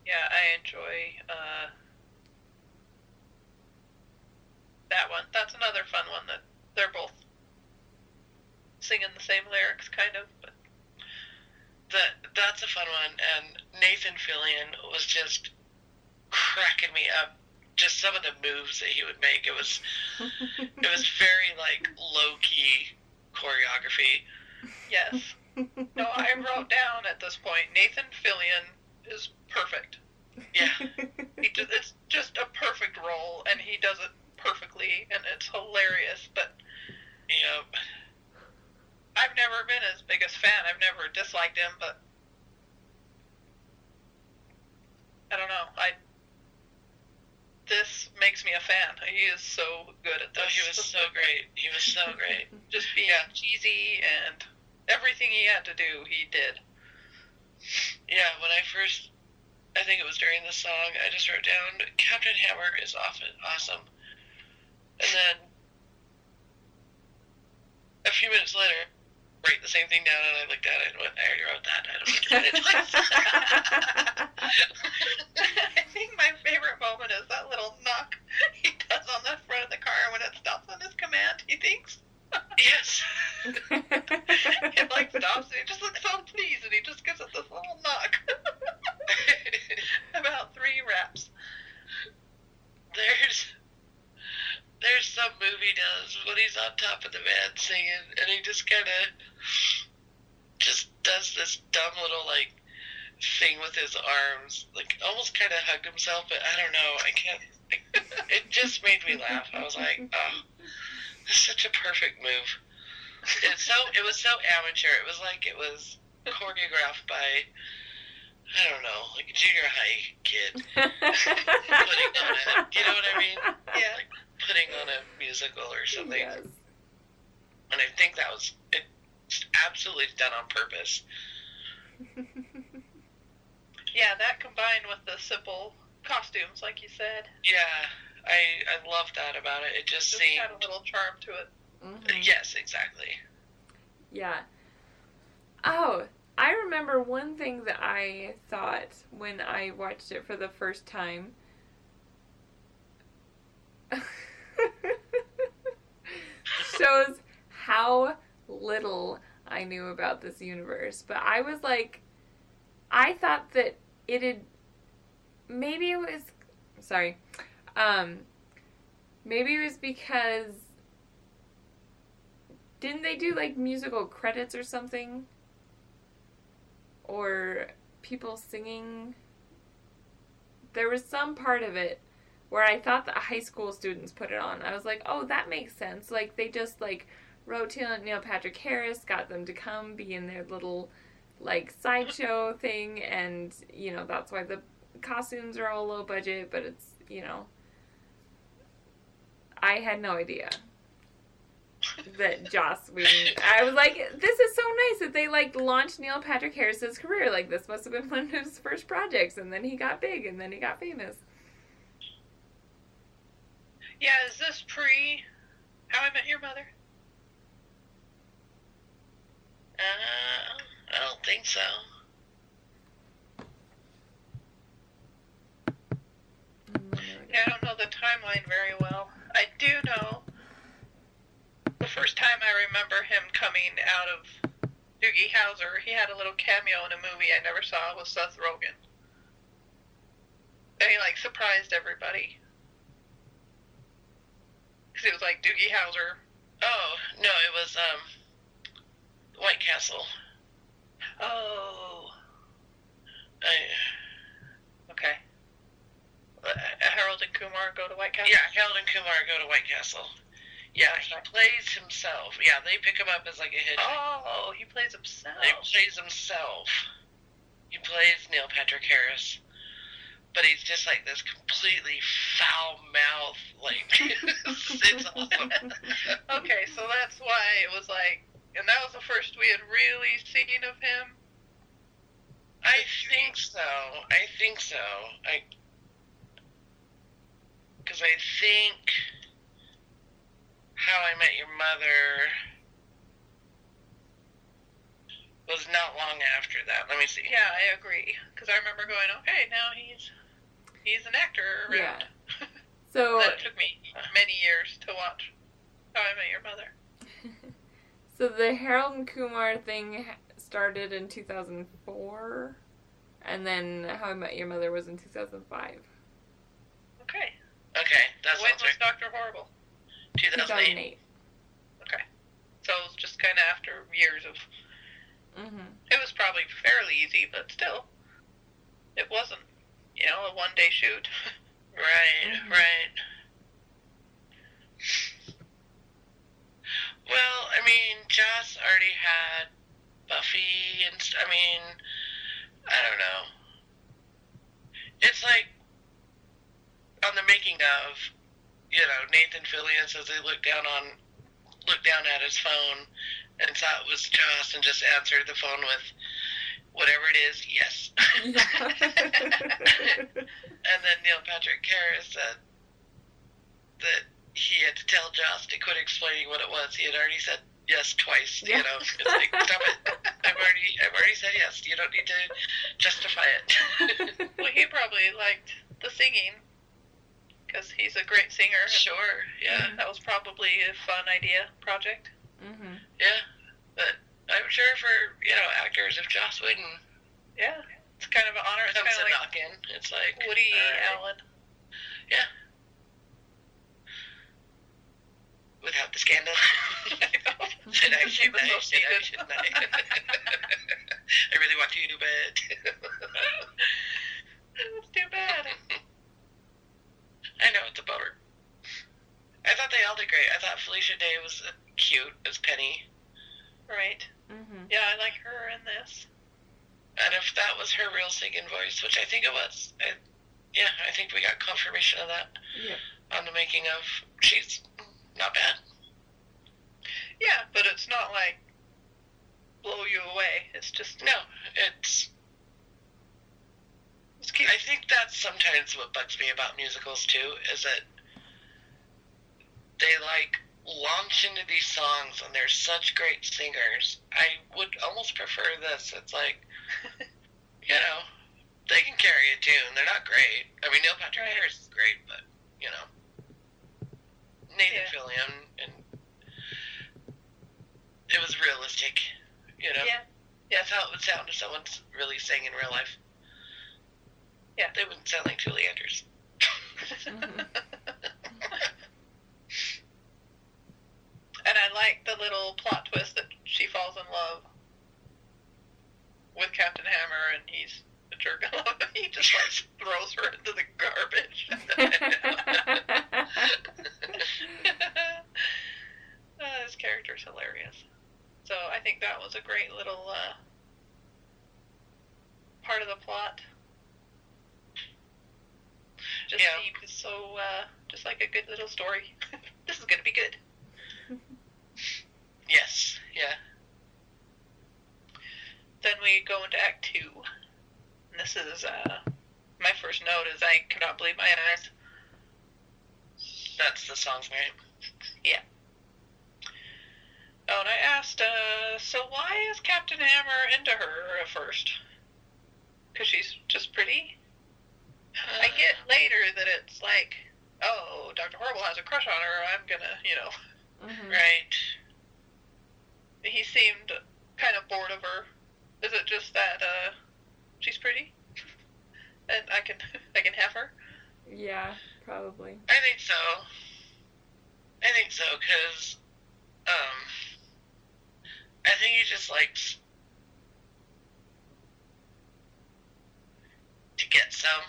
Yeah, I enjoy uh, that one. That's another fun one that they're both singing the same lyrics, kind of. But That that's a fun one, and Nathan Fillion was just cracking me up. Just some of the moves that he would make. It was it was very like low key choreography. yes, no, I wrote down at this point Nathan Fillion is perfect. Yeah, He just, it's just a perfect role, and he does it perfectly, and it's hilarious. But yeah. I've never been his biggest fan. I've never disliked him, but I don't know. I this makes me a fan. He is so good at this. Oh, he was so great. He was so great. just being Yeah. cheesy and everything he had to do, he did. Yeah, when I first, I think it was during the song, I just wrote down Captain Hammer is often awesome, and then a few minutes later, write the same thing down, and I looked at it and went, I already wrote that. I don't need to write it twice. I think my favorite moment is that little knock he does on the front of the car when it stops on his command. He thinks. yes. it like stops and he just looks so pleased and he just gives it this little knock. About three reps. there's there's some move he does when he's on top of the van singing, and he just kind of just does this dumb little like thing with his arms, like almost kind of hugged himself. But I don't know, I can't. it just made me laugh. I was like, oh, that's such a perfect move. It's so it was so amateur. It was like it was choreographed by I don't know, like a junior high kid putting on it. You know what I mean? Yeah. Putting on a musical or something. Yes. And I think that was it's absolutely done on purpose. Yeah, that combined with the simple costumes, like you said, Yeah, I I love that about it. It just just seemed had a little charm to it. Mhm. yes, exactly. Yeah. Oh, I remember one thing that I thought when I watched it for the first time. Shows how little I knew about this universe. But I was like, I thought that it had. Maybe it was. Sorry. Um, maybe it was because didn't they do like musical credits or something? Or people singing? There was some part of it where I thought that high school students put it on. I was like, oh, that makes sense. Like they just like wrote to Neil Patrick Harris, got them to come be in their little like sideshow thing, and you know that's why the costumes are all low budget. But it's you know, I had no idea that Joss Whedon. I was like, this is so nice that they like launched Neil Patrick Harris's career. Like this must have been one of his first projects, and then he got big, and then he got famous. Yeah, is this pre How I Met Your Mother? Uh, I don't think so. Yeah, I don't know the timeline very well. I do know the first time I remember him coming out of Doogie Howser, he had a little cameo in a movie I never saw with Seth Rogen. And he like surprised everybody. Cause it was like Doogie Howser. Oh no, it was um, White Castle. Oh, I, okay. Uh, Harold and Kumar go to White Castle. yeah, Harold and Kumar go to White Castle. Yeah, he plays himself. Yeah, they pick him up as like a hit. Oh, he plays himself. He plays himself. He plays Neil Patrick Harris. But he's just like this completely foul mouth, like it's awesome. okay, so that's why it was like, and that was the first we had really seen of him. I think so. I think so. I because I think How I Met Your Mother was not long after that. Let me see. Yeah, I agree. Because I remember going, okay, now he's he's an actor. Yeah. So That took me many years to watch How I Met Your Mother. So the Harold and Kumar thing started in 2004, and then How I Met Your Mother was in 2005. Okay. Okay, that's when was. Doctor Horrible? 2008. 2008. Okay. So it was just kind of after years of. hmm It was probably fairly easy, but still, it wasn't. You know, a one-day shoot. Right, Mhm. right. Well, I mean, Joss already had Buffy, and st- I mean, I don't know. It's like on the making of, you know, Nathan Fillion says he looked down on, looked down at his phone, and thought it was Joss, and just answered the phone with, whatever it is, yes. And then Neil Patrick Harris said that he had to tell Joss to quit explaining what it was. He had already said yes twice. Yeah. You know, it's like stop it. I've already, I've already said yes. You don't need to justify it. well, he probably liked the singing because he's a great singer. sure, yeah, That was probably a fun idea project. hmm yeah. But I'm sure for you know actors, if Joss Whedon Yeah, it's kind of an honor. It's kind of like knock in, it's like Woody right. Allen. Yeah. Without the scandal. Should I? Should I? so Should I? Should I? I really want you to bed. That's too bad. I know it's a bummer. I thought they all did great. I thought Felicia Day was uh, cute as Penny, Right. hmm Yeah, I like her in this. and if that was her real singing voice, which I think it was, I, yeah, I think we got confirmation of that Yep. on the making of. She's not bad. Yeah, but it's not like blow you away. It's just No, it's. it's. I think that's sometimes what bugs me about musicals too, is that they like launch into these songs and they're such great singers. I would almost prefer this. It's like, you know, they can carry a tune. They're not great. I mean, Neil Patrick Right. Harris is great, but you know, Nathan Yeah. Fillion and it was realistic. You know, Yeah. that's how it would sound if someone's really sang in real life. Yeah. they wouldn't sound like Julie Andrews. Mhm. and I like the little plot twist that she falls in love with Captain Hammer, and he's a jerk. I love it. He just like throws her into the garbage. uh, his character's hilarious. So I think that was a great little uh, part of the plot. Just Yeah. deep so uh, just like a good little story. this is gonna be good. Yes, yeah. Then we go into Act Two. And this is uh, my first note is I cannot believe my eyes. That's the song's name. Yeah. Oh, and I asked, uh, so why is Captain Hammer into her at first? Because she's just pretty. I get later that it's like, oh, Doctor Horrible has a crush on her. I'm gonna, you know. Mhm. right. He seemed kind of bored of her. Is it just that uh, she's pretty, and I can I can have her? Yeah, probably. I think so. I think so because um, I think he just likes to get some,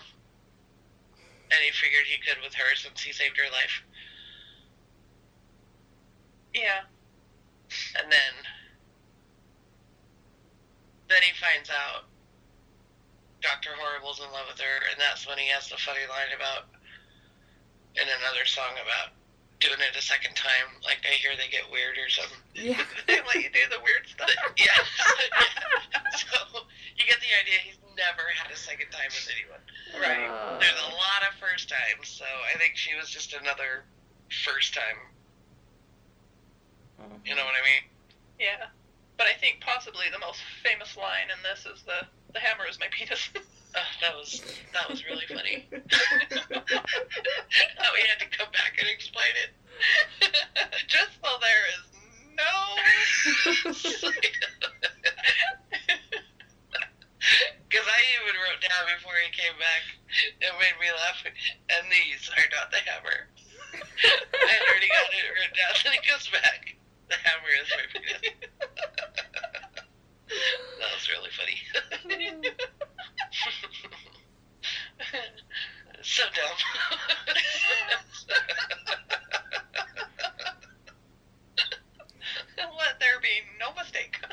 and he figured he could with her since he saved her life. Yeah. And then then he finds out Dr. Horrible's in love with her, and that's when he has the funny line about in another song about doing it a second time. Like I hear they get weird or something. Yeah. they let you do the weird stuff. yeah. yeah. So you get the idea he's never had a second time with anyone. Right. Uh, There's a lot of first times, so I think she was just another first time. You know what I mean? Yeah. But I think possibly the most famous line in this is the the hammer is my penis. Oh, that was that was really funny. oh, we had to come back and explain it. Just so there is no. Because I even wrote down before he came back, it made me laugh. And these are not the hammer. I had already got it written down. Then he goes back. The hammer is my penis. that was really funny. so dumb. Let there be no mistake.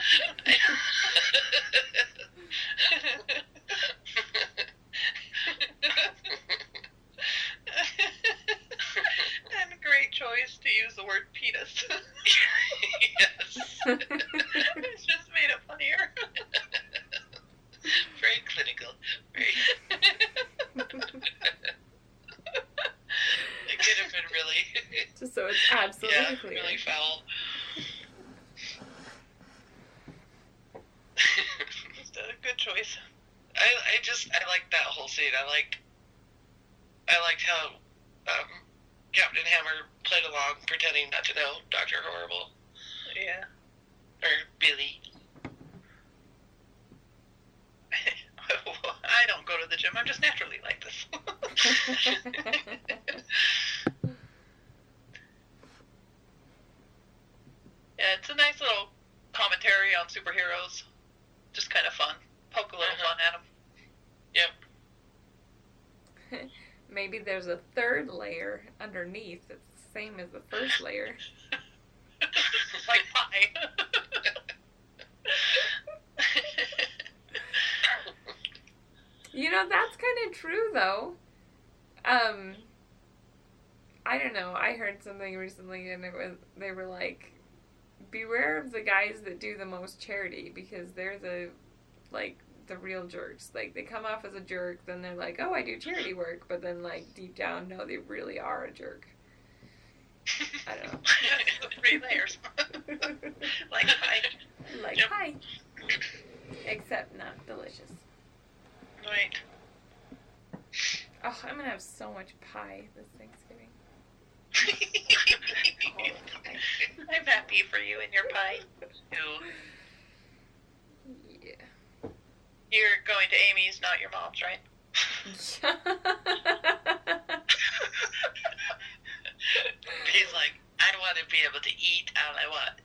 and great choice to use the word penis. yes. it's just made it funnier. Very clinical. Very. it could have been really. Just so it's absolutely yeah, clear. really foul. Just a good choice. I, I just I liked that whole scene. I liked I liked how um, Captain Hammer played along, pretending not to know Doctor Horrible Yeah. or Billy. I don't go to the gym. I'm just naturally like this. yeah, it's a nice little commentary on superheroes. Just kind of fun. Poke a little Uh-huh. fun at them. Yep. Maybe there's a third layer underneath that's the same as the first layer. like pie. You know, that's kind of true though. Um I don't know. I heard something recently and it was they were like beware of the guys that do the most charity because they're the like the real jerks. Like they come off as a jerk, then they're like, "Oh, I do charity work," but then like deep down, no, they really are a jerk. I don't know. Three layers. like pie. Like Yep. pie, except not delicious. Right. Oh, I'm gonna have so much pie this Thanksgiving. I'm happy for you and your pie. Ew. Yeah. You're going to Amy's, not your mom's, right? He's like, I don't want to be able to eat all I want.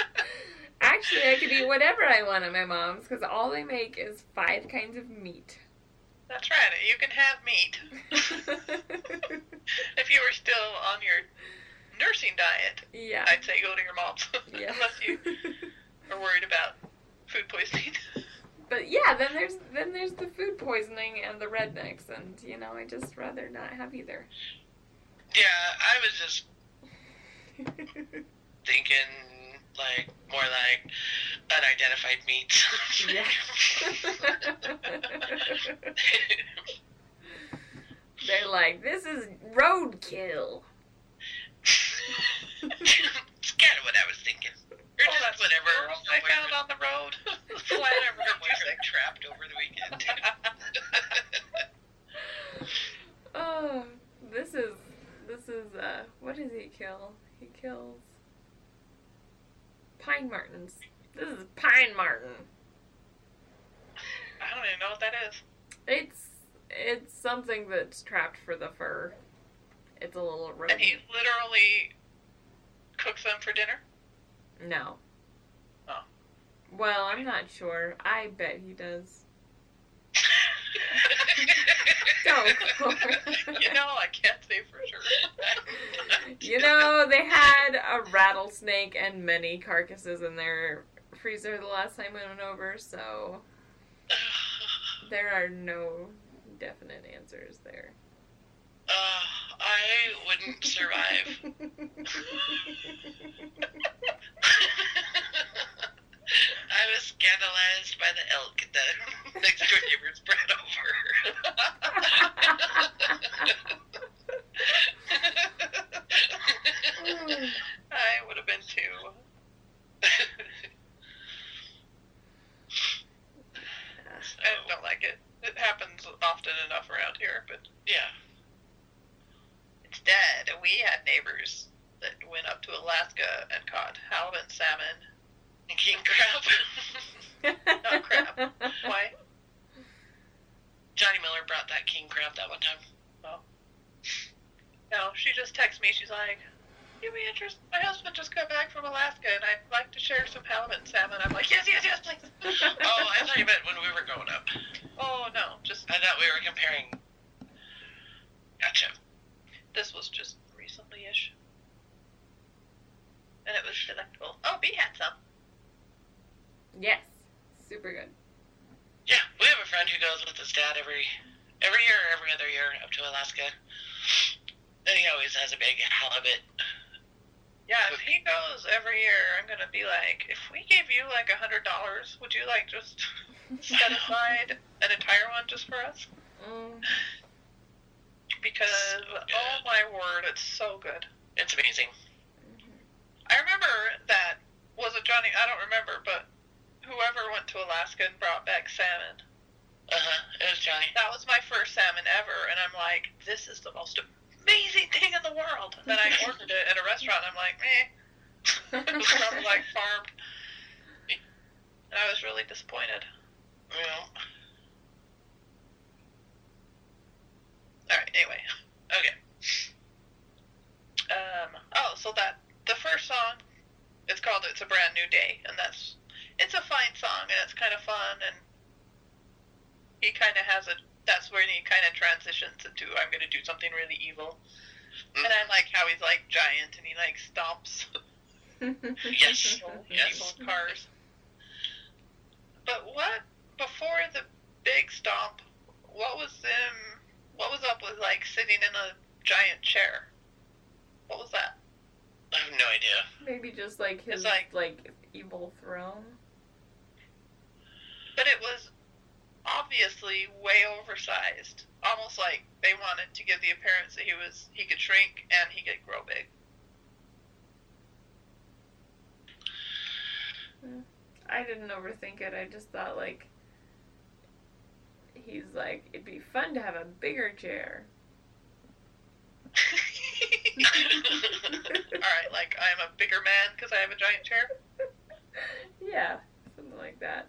Actually, I could eat whatever I want at my mom's because all they make is five kinds of meat. That's right. You can have meat. If you were still on your nursing diet, yeah. I'd say go to your mom's. Yeah. Unless you are worried about food poisoning. But yeah, then there's then there's the food poisoning and the rednecks, and you know I just rather not have either. Yeah, I was just thinking like more like unidentified meats. They're like, this is roadkill. it's kind of what I was thinking. Or Oh, just whatever. I found on the road. whatever was like trapped over the weekend. Oh, this is this is uh, what does he kill? He kills pine martens. This is Pine marten. I don't even know what that is. It's it's something that's trapped for the fur. It's a little And he literally cooks them for dinner. No. Oh. Well, I'm not sure. I bet he does. You know, I can't say for sure. You know, they had a rattlesnake and many carcasses in their freezer the last time we went over, so there are no definite answers there. Uh, I wouldn't survive. I was scandalized by the elk at the next door neighbor's bred over. I would have been too. I don't like it. It happens often enough around here, but yeah. instead, we had neighbors that went up to Alaska and caught halibut salmon. King crab. Not crab. Why? Johnny Miller brought that king crab that one time. Oh. No, she just texted me. She's like, "You be interested? My husband just got back from Alaska, and I'd like to share some halibut and salmon." I'm like, "Yes, yes, yes, please." Oh, I thought you meant when we were growing up. oh no, just I thought we were comparing. Gotcha. this was just recently-ish, and it was delectable. Oh, B had some. Yes. Super good. Yeah, we have a friend who goes with his dad every every year or every other year up to Alaska. And he always has a big halibut. Yeah, if he goes every year, I'm gonna be like, if we gave you like a hundred dollars, would you like just set aside an entire one just for us? Mm. Because oh my word, it's so good. It's amazing. I remember that was it Johnny? I don't remember, but whoever went to Alaska and brought back salmon. Uh huh. It was Johnny. That was my first salmon ever, and I'm like, this is the most amazing thing in the world. And then I ordered it at a restaurant. And I'm like, meh. It was from like farmed, and I was really disappointed. Well, All right. Anyway, okay. Um. Oh, so that the first song, it's called "It's a Brand New Day," and that's it's a fine song and it's kind of fun and he kind of has a. That's when he kind of transitions into I'm going to do something really evil. And I mm-hmm. like how he's like giant and he like stomps Yes. Yes. in cars. But what before the big stomp? What was them? What was up with like sitting in a giant chair? What was that? I have no idea. Maybe just like his It's like- like, evil throne. But it was obviously way oversized. Almost like they wanted to give the appearance that he was he could shrink and he could grow big. I didn't overthink it. I just thought like he's like it'd be fun to have a bigger chair. Alright, like I'm a bigger man because I have a giant chair. yeah, something like that.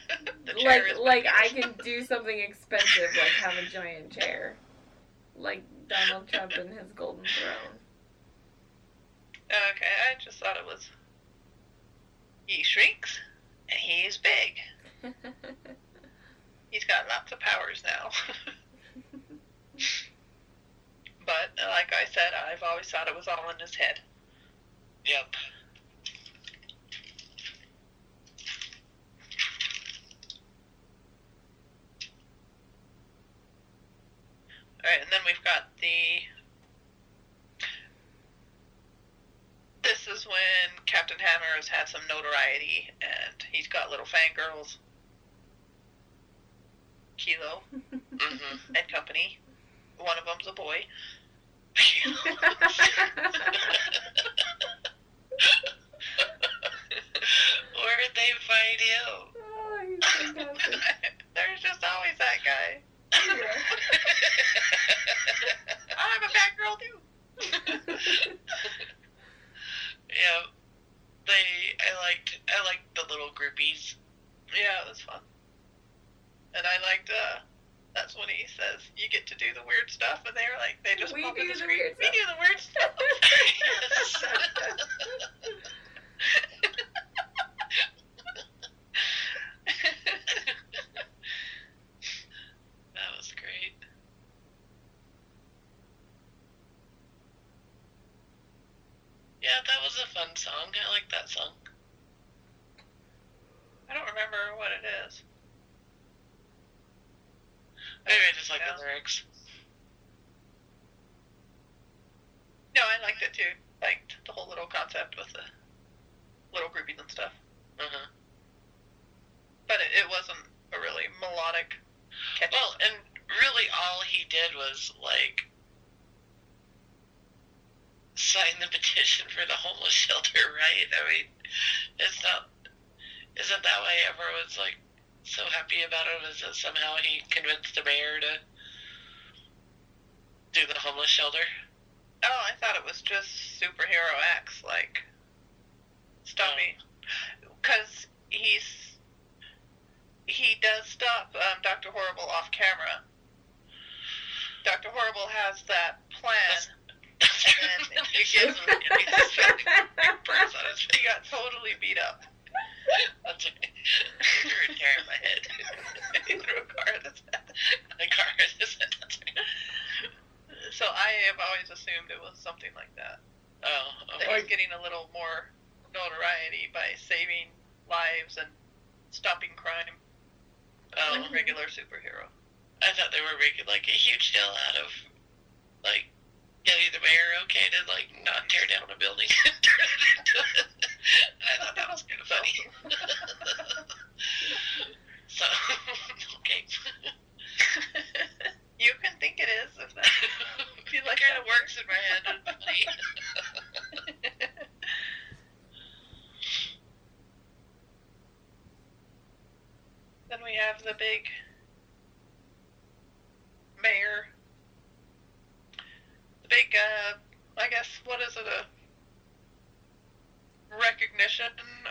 like like. I can do something expensive like have a giant chair. Like Donald Trump and his golden throne. Okay, I just thought it was. He shrinks and he's big. He's got lots of powers now. but like I said, I've always thought it was all in his head. Yep. Alright, and then we've got the. This is when Captain Hammer has had some notoriety and he's got little fangirls. Kilo Mhm. and company. One of them's a boy. Where'd they find you? oh. There's just always that guy. I'm a fat girl too. yeah. they I liked I liked the little groupies. Yeah, it was fun. And I liked uh that's when he says you get to do the weird stuff and they're like they just We pop in the the screen. we do the weird stuff. that was great. Yeah, that was a fun song. I like that song. I don't remember what it is. Maybe I just like Yeah. the lyrics. No, I liked it too. Liked the whole little concept with the little groupies and stuff. Uh huh. But it, it wasn't a really melodic, catchy. Well, and really all he did was like sign the petition for the homeless shelter, right? I mean, it's not. Isn't that why everyone's like so happy about it? Is that somehow he convinced the mayor to do the homeless shelter? Oh, I thought it was just superhero X, like stop Oh. me, because he's he does stop um, Doctor Horrible off camera. Doctor Horrible has that plan. That's. And then he him and he's just like, burns on his He got totally beat up. That's okay. A tear in my head. he threw a car at his head. The car is that's right. So I have always assumed it was something like that. Oh, That okay. he's getting a little more notoriety by saving lives and stopping crime Oh, like a regular superhero. I thought they were making like a huge deal out of like getting the mayor okay to like not tear down a building and turn it into. I thought that was kind of funny. so okay. you can think it is if that. It like kind that. of works in my head. then we have the big mayor. Big, uh, I guess, what is it? A recognition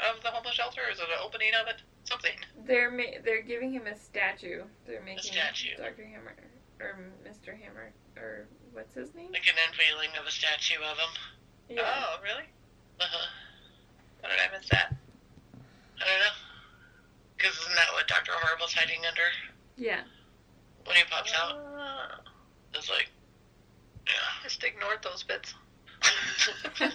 of the homeless shelter? Is it an opening of it? Something. They're ma- they're giving him a statue. They're making a statue. Dr. Hammer or Mr. Hammer or what's his name? like an unveiling of a statue of him. Yeah. Oh, really? Uh huh. How did I miss that? I don't know. Because isn't that what Dr. Horrible's hiding under Yeah. when he pops out? Uh, It's like, yeah. just ignored those bits. Is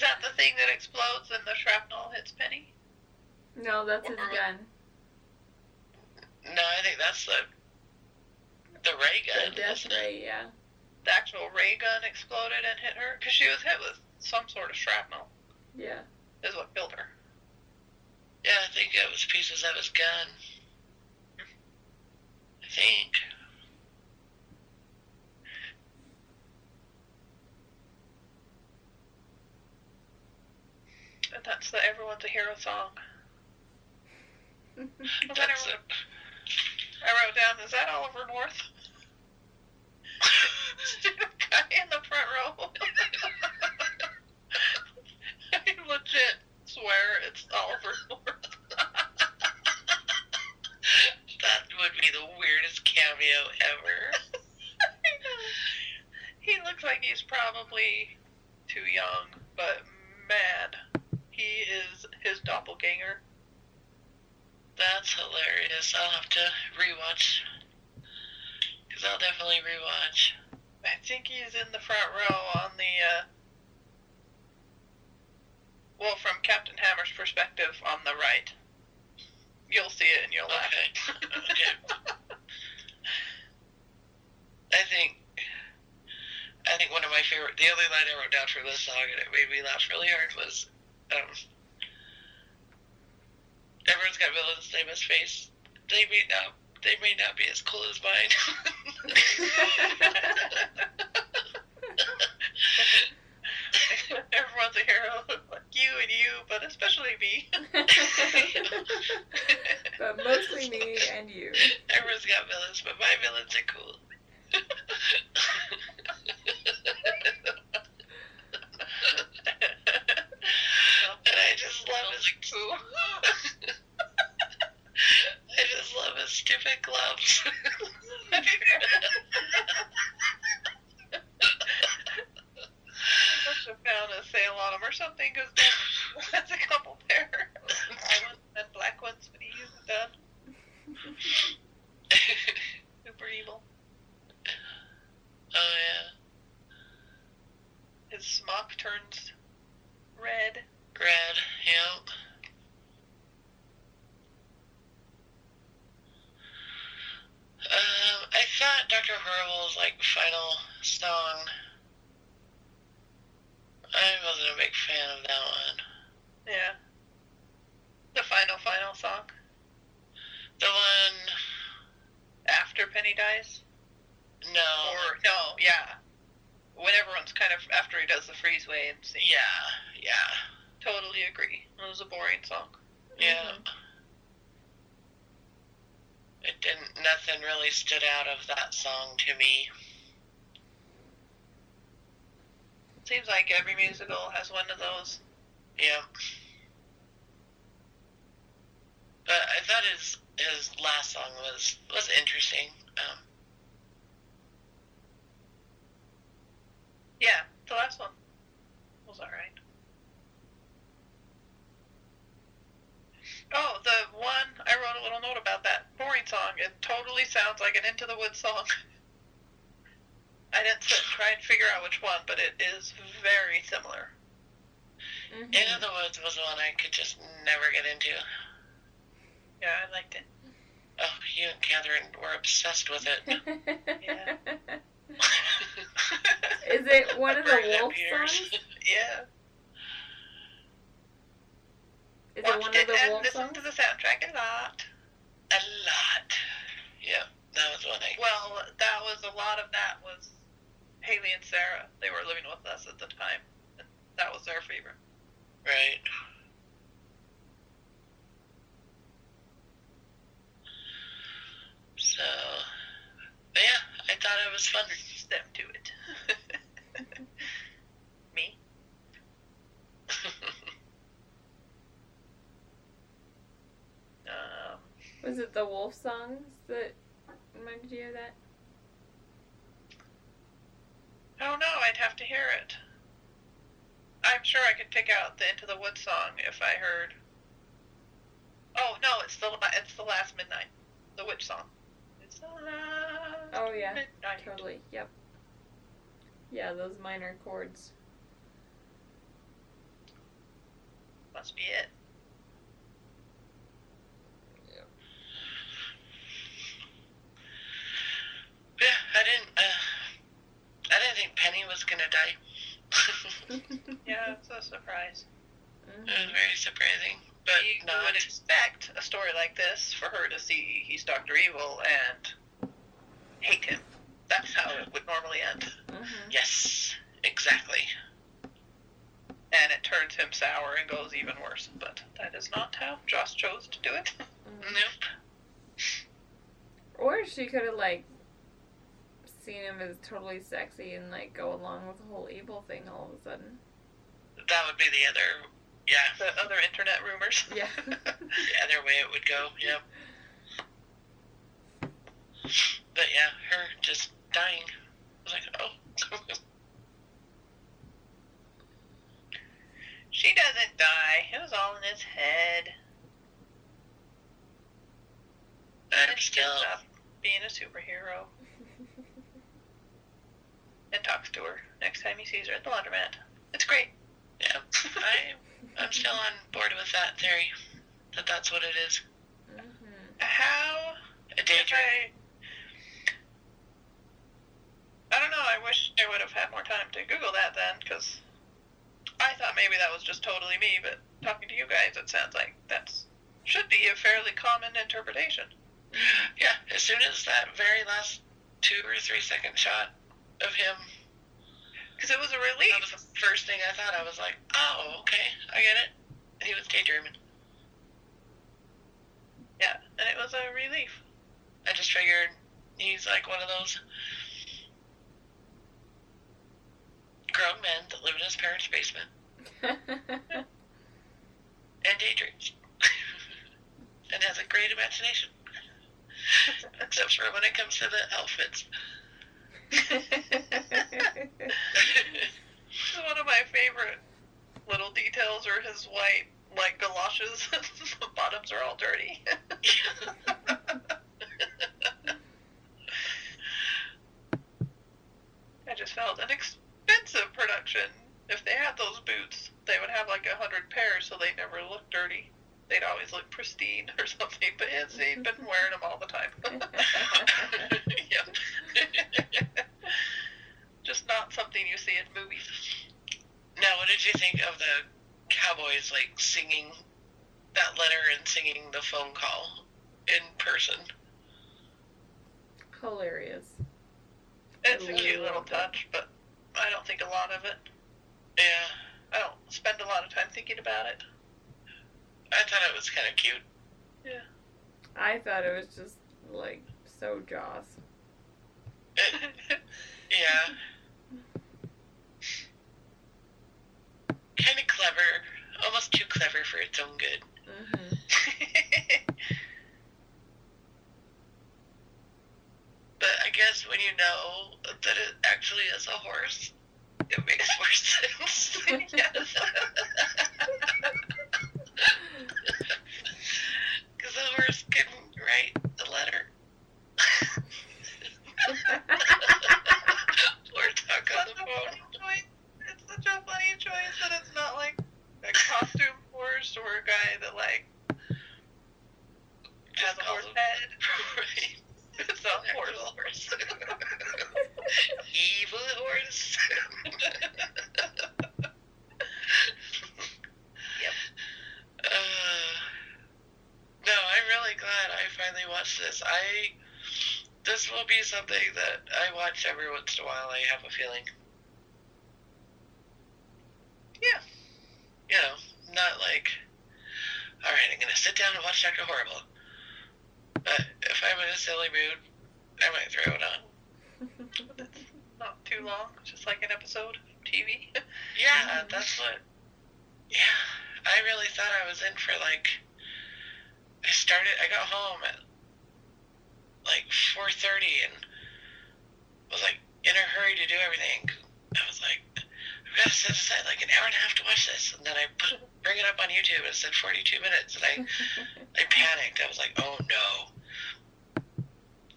that the thing that explodes and the shrapnel hits Penny? No, that's his uh-huh. gun. No, I think that's the the ray gun. The death isn't it? ray, yeah. The actual ray gun exploded and hit her? Because she was hit with some sort of shrapnel, Yeah. is what killed her. Yeah, I think it was pieces of his gun. I think. And that's the Everyone's a Hero song. That's it. I wrote down, is that Oliver North? Guy in the front row. I legit swear it's Oliver North. that would be the weirdest cameo ever. he looks like he's probably too young, but man, he is his doppelganger. That's hilarious. I'll have to rewatch. Because I'll definitely rewatch. I think he's in the front row on the, uh, well, from Captain Hammer's perspective on the right. You'll see it and you'll laugh. Okay. Okay. I think I think one of my favorite the only line I wrote down for this song and it made me laugh really hard was um Everyone's got villains, they must face they may not they may not be as cool as mine. Everyone's a hero, like you and you, but especially me. but mostly me and you. Everyone's got villains, but my villains are cool. Was like, Ooh. I just love his stupid gloves. I must have found a sale on them or something because that's a couple pair. I want the black ones, but he used done. Super evil. oh yeah, His smock turns red. Red. Yep. Um, I thought Dr. Horrible's like final song. I wasn't a big fan of that one. Yeah. The final, final song The one, after Penny dies. no, Or no, yeah. When everyone's kind of after he does the freeze wave scene. yeah, yeah, Totally agree. It was a boring song. yeah. It didn't. Nothing really stood out of that song to me. Seems like every musical has one of those. Yeah. But I thought his his last song was was interesting. Um, Yeah, the last one was alright. Oh, the one I wrote a little note about that boring song. It totally sounds like an Into the Woods song. I didn't sit and try and figure out which one, but it is very similar. Mhm. Into the Woods was one I could just never get into. Yeah, I liked it. Oh, you and Catherine were obsessed with it. Yeah. Is it one of the Burning wolf songs? yeah. Is it Watched one it of the and wolf listened songs? to the soundtrack a lot. A lot. Yeah, that was one I. Well, that was a lot of that was Haley and Sarah. They were living with us at the time. And that was their favorite. Right. So, but yeah, I thought it was fun. Introduce them to it. Me? Um, Was it the wolf songs that reminded you of that? Oh, Don't know. I'd have to hear it. I'm sure I could pick out the Into the Woods song if I heard. Oh no, it's the it's the Last Midnight, the witch song. It's the last Oh yeah, midnight. totally. Yep. Yeah, those minor chords. Must be it. Yeah, I didn't. Uh, I didn't think Penny was gonna die. Yeah, it's a surprise. It was very surprising, but you no, would it's expect a story like this for her to see he's Doctor Evil and hate him. That's how it would normally end. Mhm. yes, exactly. And it turns him sour and goes even worse. But that is not how Joss chose to do it. Mhm. Nope. Or she could have like seen him as totally sexy and like go along with the whole evil thing all of a sudden. That would be the other. Yeah, the other internet rumors. Yeah. the other way it would go. Yep. But yeah, her just dying. I was like, oh. she doesn't die. It was all in his head. I'm And still. ends up being a superhero and talks to her next time he sees her at the laundromat. It's great. Yeah, I, I'm still on board with that theory. That that's what it is. Mhm. How A If daydream. I, I don't know. I wish I would have had more time to Google that then, because I thought maybe that was just totally me. But talking to you guys, it sounds like that's should be a fairly common interpretation. Yeah, as soon as that very last two or three second shot of him, Because it was a relief. that was the first thing I thought. I was like, oh, okay, I get it. He was daydreaming. Yeah, and it was a relief. I just figured he's like one of those grown men that live in his parents' basement. And and daydreams. and has a great imagination. Except for when it comes to the outfits. One of my favorite little details are his white, like, galoshes. the bottoms are all dirty. I just felt an expensive production. If they had those boots, they would have like a hundred pairs so they never look dirty. They'd always look pristine or something, but it's, he'd been wearing them all the time. Yeah. just not something you see in movies. now, what did you think of the cowboys like singing that letter and singing the phone call in person? Hilarious. It's a cute little it. touch, but I don't think a lot of it. Yeah, I don't spend a lot of time thinking about it. I thought it was kind of cute. Yeah. I thought it was just like so Joss. Yeah. kind of clever, almost too clever for its own good. hmm But I guess when you know that it actually is a horse, it makes more sense. yes. Because the horse couldn't write the letter. or talk on Such the a phone. Funny choice. It's such a funny choice that it's not like a costume horse or a guy that like has a horse head. Right. It's a horse. Horse. Evil horse. Yep. Uh, no, I'm really glad I finally watched this. I this will be something that I watch every once in a while. I have a feeling. Yeah. You know, not like, all right, I'm gonna sit down and watch Doctor Horrible. But if I'm in a silly mood, I might throw it on. It's not too long, just like an episode of TV. Yeah, uh, that's what. Yeah, I really thought I was in for like. I started. I got home at like 4:30 and was like in a hurry to do everything. I was like, Got to set aside like an hour and a half to watch this, and then I put bring it up on YouTube and it said 42 minutes, and I I panicked. I was like, oh no,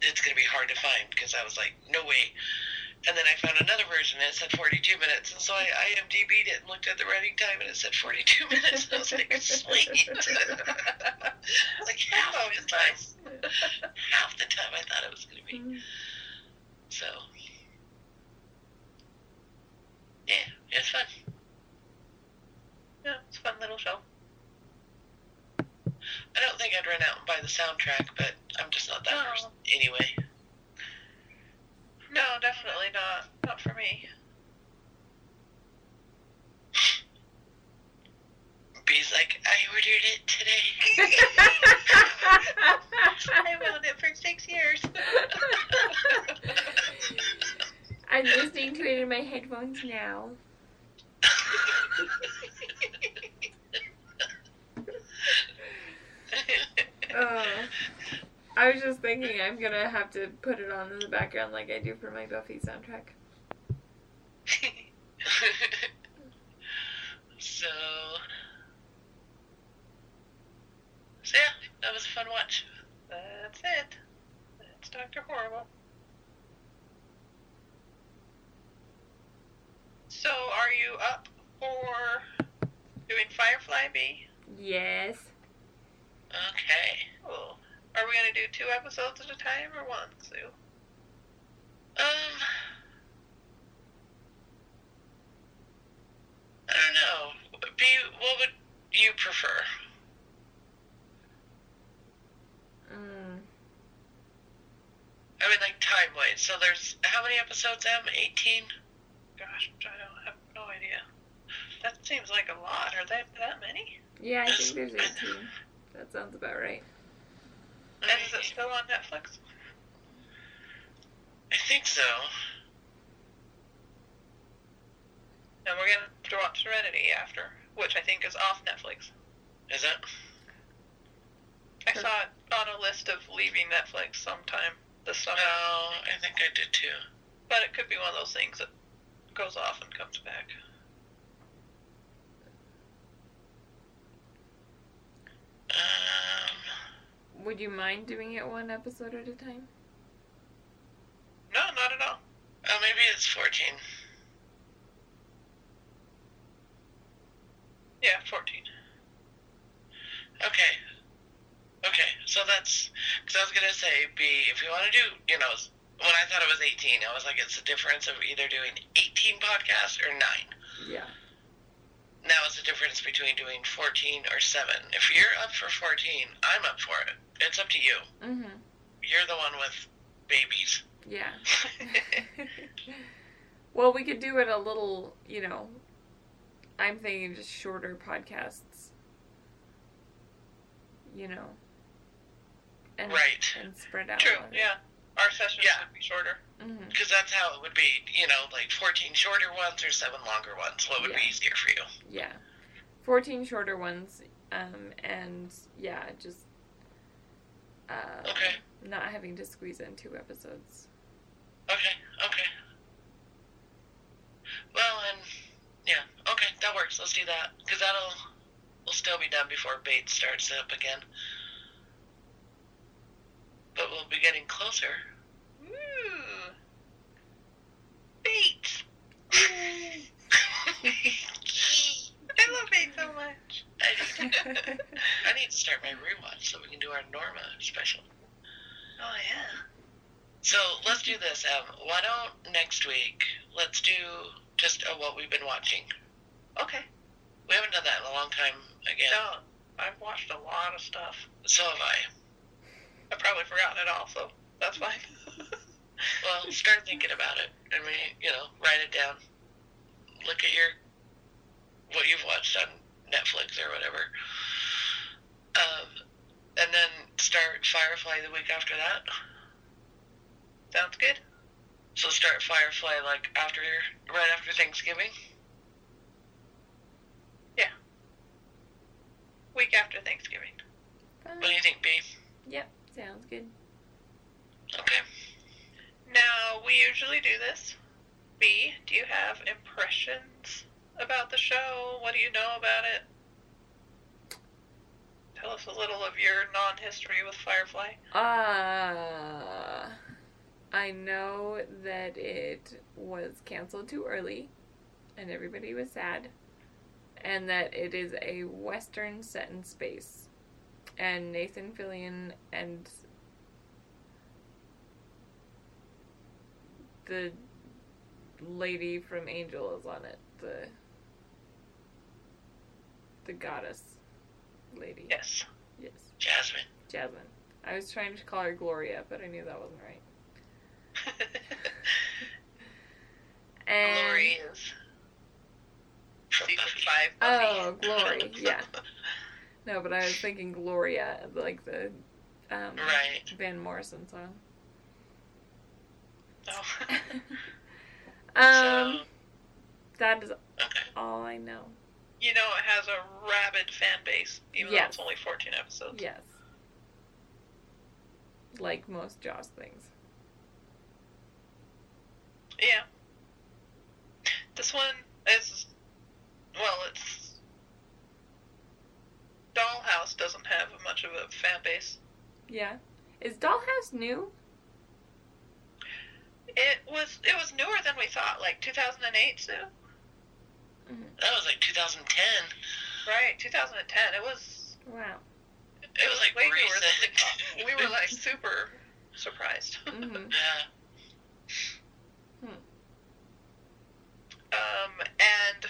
it's gonna be hard to find because I was like, no way. And then I found another version and it said 42 minutes, and so I IMDb'd it and looked at the running time and it said 42 minutes. And I was like, sweet. like half Oh, the time, half the time I thought it was gonna be. Mm. So yeah, it's fun. yeah, it's a fun little show. I don't think I'd run out and buy the soundtrack, but I'm just not that No. person anyway. No, definitely not. Not for me. B's like, I ordered it today. I've owned it for six years. I'm listening to it in my headphones now. Oh. I was just thinking I'm gonna have to put it on in the background like I do for my Buffy soundtrack. so, so yeah, that was a fun watch. That's it. That's Dr. Horrible. So, are you up for doing Firefly B? Yes. Okay. Cool. Are we gonna do two episodes at a time or one, Sue? Um, I don't know. Be what would you prefer? Mm. I mean, like time wise. So there's how many episodes? Em? Eighteen. Gosh, I don't have no idea. That seems like a lot. Are there that many? Yeah, I think there's 18. That sounds about right. And is it still on Netflix? I think so. And we're gonna have to watch Serenity after, which I think is off Netflix. Is it? I saw it on a list of leaving Netflix sometime this summer. No, I think I did too. But it could be one of those things that goes off and comes back. Um, Would you mind doing it one episode at a time? No, not at all. oh, maybe it's 14. Yeah, 14. Okay. Okay, so that's because I was gonna say, B. If you want to do, you know, when I thought it was 18, I was like, it's the difference of either doing 18 podcasts or nine. Yeah. Now it's the difference between doing 14 or seven. If you're up for 14, I'm up for it. It's up to you. Mhm. You're the one with babies. Yeah. well, we could do it a little, you know. I'm thinking just shorter podcasts. You know. And, Right. And spread out. True, yeah. Our sessions Yeah. would be shorter. Because that's how it would be, you know, like 14 shorter ones or seven longer ones. What would be easier for you? Yeah. 14 shorter ones. Um, and yeah, just. Uh, Okay. Not having to squeeze in two episodes. Okay, okay. Well, and yeah, okay, that works. Let's do that because that'll will still be done before Bates starts up again. But we'll be getting closer. Ooh. Bates! I love Bates so much. I need, to start my rewatch so we can do our Norma special. Oh, yeah. So let's do this. Um, why don't next week let's do just uh, what we've been watching. Okay. We haven't done that in a long time. Again, No, I've watched a lot of stuff. so have I. I've probably forgotten it all, so that's fine. Well, start thinking about it. I mean, you know, write it down. Look at your what you've watched on Netflix or whatever. Um, and then start Firefly the week after that. Sounds good. So start Firefly like after your right after Thanksgiving. Yeah. Week after Thanksgiving. What do you think, B? Yep, sounds good. Okay. Now, we usually do this. B, do you have impressions about the show? What do you know about it? Tell us a little of your non history with Firefly. Uh, I know that it was canceled too early, and everybody was sad, and that it is a western set in space, and Nathan Fillion and the lady from Angel is on it. The the goddess lady. Yes. Yes. Jasmine. Jasmine. I was trying to call her Gloria, but I knew that wasn't right. And Glory is Season 5 Buffy. Oh, Glory, yeah. No, but I was thinking Gloria, like the um, Right. Van Morrison song. Oh. um, so, that is okay. all I know. You know, it has a rabid fan base, even though it's only 14 episodes. Yes. Like most Joss things. Yeah. This one is, well, it's. Dollhouse doesn't have much of a fan base. Yeah. Is Dollhouse new? It was it was newer than we thought, like 2008, Sue. That was like 2010. Right, 2010. It was Wow. It was like way newer than we recent. We were like super surprised. hmm yeah. Um, and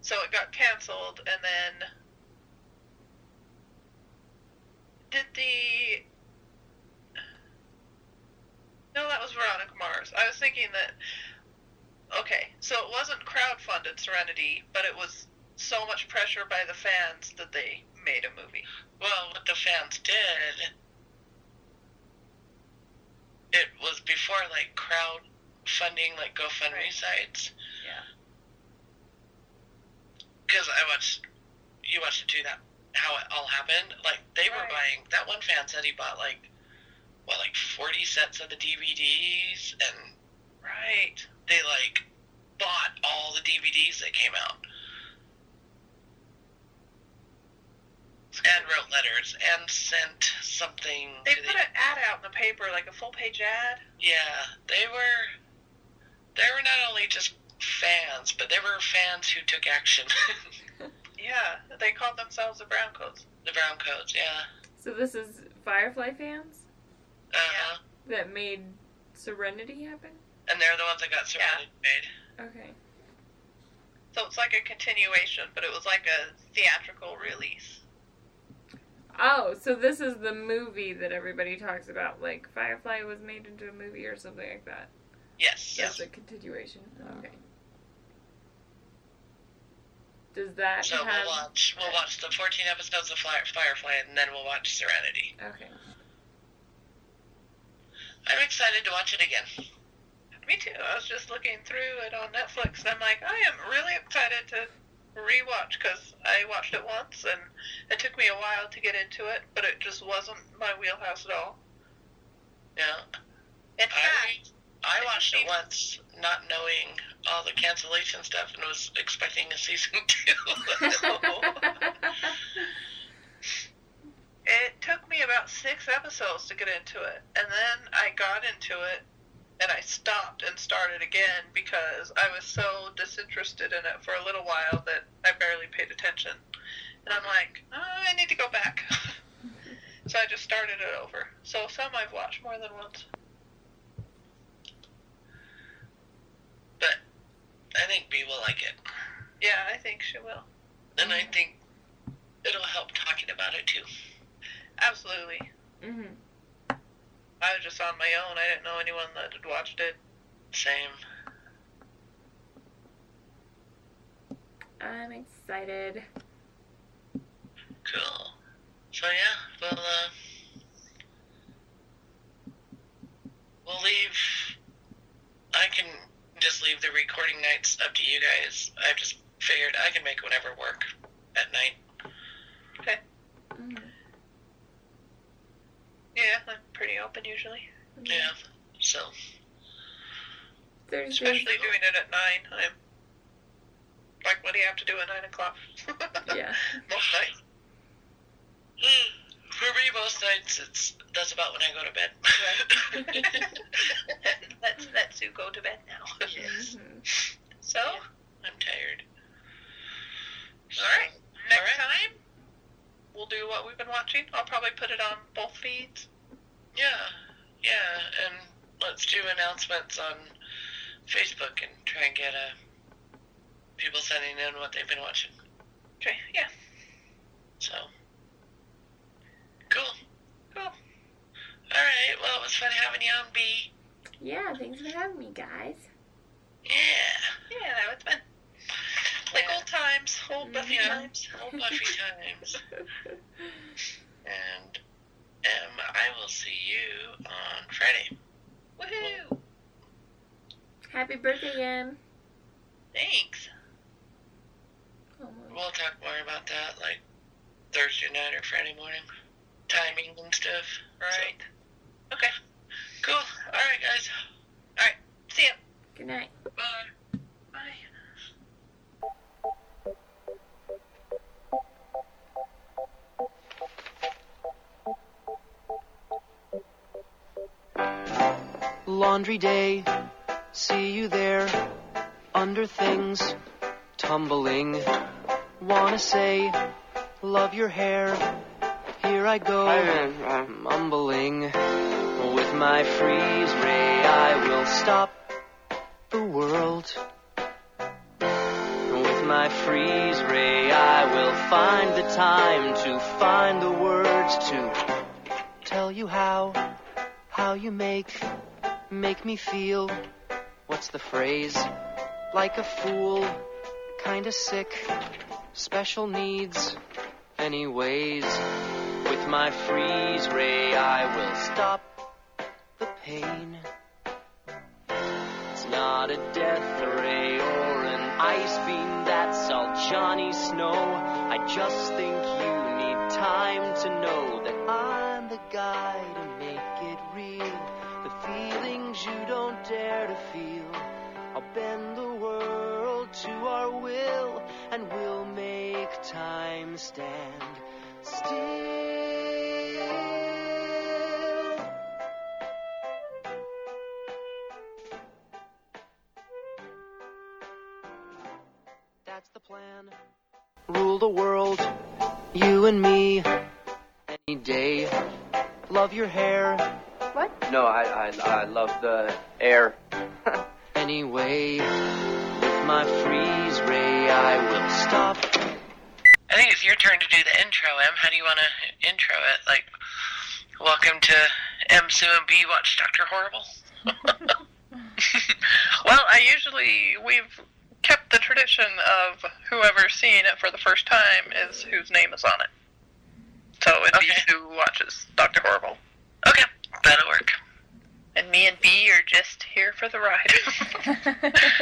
so it got canceled, and then did the no, that was Veronica Mars. I was thinking that okay, so it wasn't crowdfunded Serenity, but it was so much pressure by the fans that they made a movie. Well, what the fans did, it was before like crowdfunding, like GoFundMe Right. sites. Yeah. Because I watched, you watched it too. That how it all happened. Like they were buying. That one fan said he bought like what, like forty sets of the DVDs, and Right. They like bought all the DVDs that came out. And wrote letters and sent something. They to put the, an ad out in the paper, like a full page ad. Yeah, they were. They were not only just fans, but they were fans who took action. Yeah, they called themselves the Brown Coats. the brown coats, yeah. So this is Firefly fans Uh huh. that made Serenity happen? And they're the ones that got Serenity made. Okay. So it's like a continuation, but it was like a theatrical release. Oh, so this is the movie that everybody talks about. Like Firefly was made into a movie or something like that. Yes. That's a continuation. Okay. Does that So have? we'll watch. We'll watch the 14 episodes of Fire, Firefly, and then we'll watch Serenity. Okay. I'm excited to watch it again. Me too. I was just looking through it on Netflix, and I'm like, I am really excited to rewatch because I watched it once, and it took me a while to get into it, but it just wasn't my wheelhouse at all. Yeah. In fact, I I watched it once, not knowing all the cancellation stuff, and was expecting a season two. it took me about six episodes to get into it, and then I got into it, and I stopped and started again because I was so disinterested in it for a little while that I barely paid attention. And I'm like, oh, I need to go back. so I just started it over. So some I've watched more than once. but I think B will like it, Yeah, I think she will. and I think it'll help talking about it too. Absolutely. mhm. I was just on my own. I didn't know anyone that had watched it. Same. I'm excited. Cool. So yeah, we'll uh, we'll leave. I can just leave the recording nights up to you guys. I've just figured I can make whatever work at night. Mhm. Yeah, I'm pretty open usually. Yeah. So Thursdays. Especially doing it at 9. I'm like, what do you have to do at 9 o'clock? Yeah. Most nights. for me, most nights it's that's about when I go to bed. let's, let Sue go to bed now. yes, Mhm. So, I'm tired. alright. Next Alright. time, we'll do what we've been watching. I'll probably put it on both feeds. Yeah, yeah, and let's do announcements on Facebook and try and get uh, people sending in what they've been watching. Okay, yeah. So, cool. Cool. All right. Well, it was fun having you on, B. Yeah, thanks for having me, guys. Yeah. Yeah, that was fun. Like old times, old Buffy Yeah. times. Old Buffy times. And um, I will see you on Friday. Woohoo! Happy birthday, Em. Thanks. Oh, We'll talk more about that like Thursday night or Friday morning. Timing and stuff. Right. So, okay. Cool. All right, guys. All right. See ya. Good night. Bye. Bye. Laundry day, see you there, under things, tumbling. Wanna say, love your hair, here I go, I'm mumbling. With my freeze ray, I will stop the world. With my freeze ray, I will find the time to find the words to tell you how, how you make, make me feel. What's the phrase? Like a fool, kinda sick, special needs. Anyways, with my freeze ray, I will stop the pain. It's not a death ray or an ice beam that's all Johnny Snow. I just think you need time to know that I'm the guy and we'll make time stand still. That's the plan. Rule the world, you and me, any day. Love your hair What? No, I, I, I love the air. anyway. With my freeze ray, I will stop. I think it's your turn to do the intro, Em. How do you want to intro it? Like, welcome to Em, Sue and B. Watch Doctor Horrible. Well, I usually we've kept the tradition of whoever's seeing it for the first time is whose name is on it. So it'd be who watches Doctor Horrible, Okay, that'll work. and me and B are just here for the ride.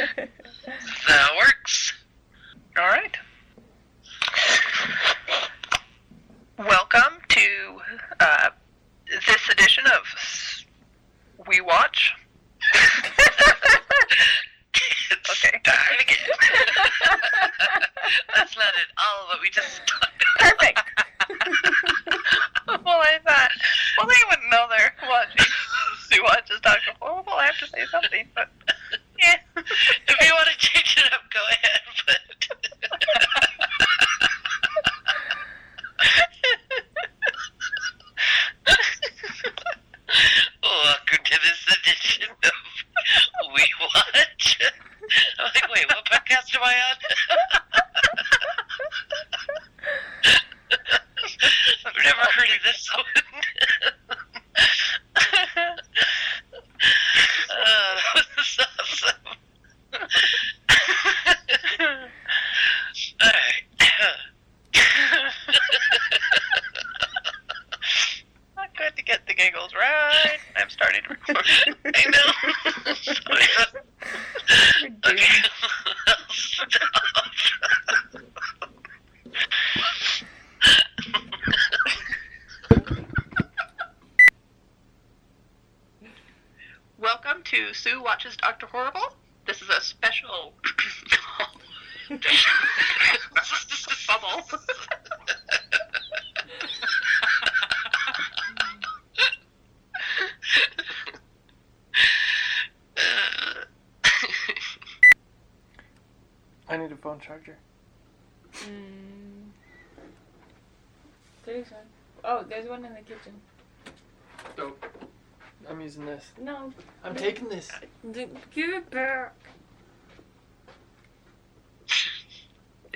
this. give it back.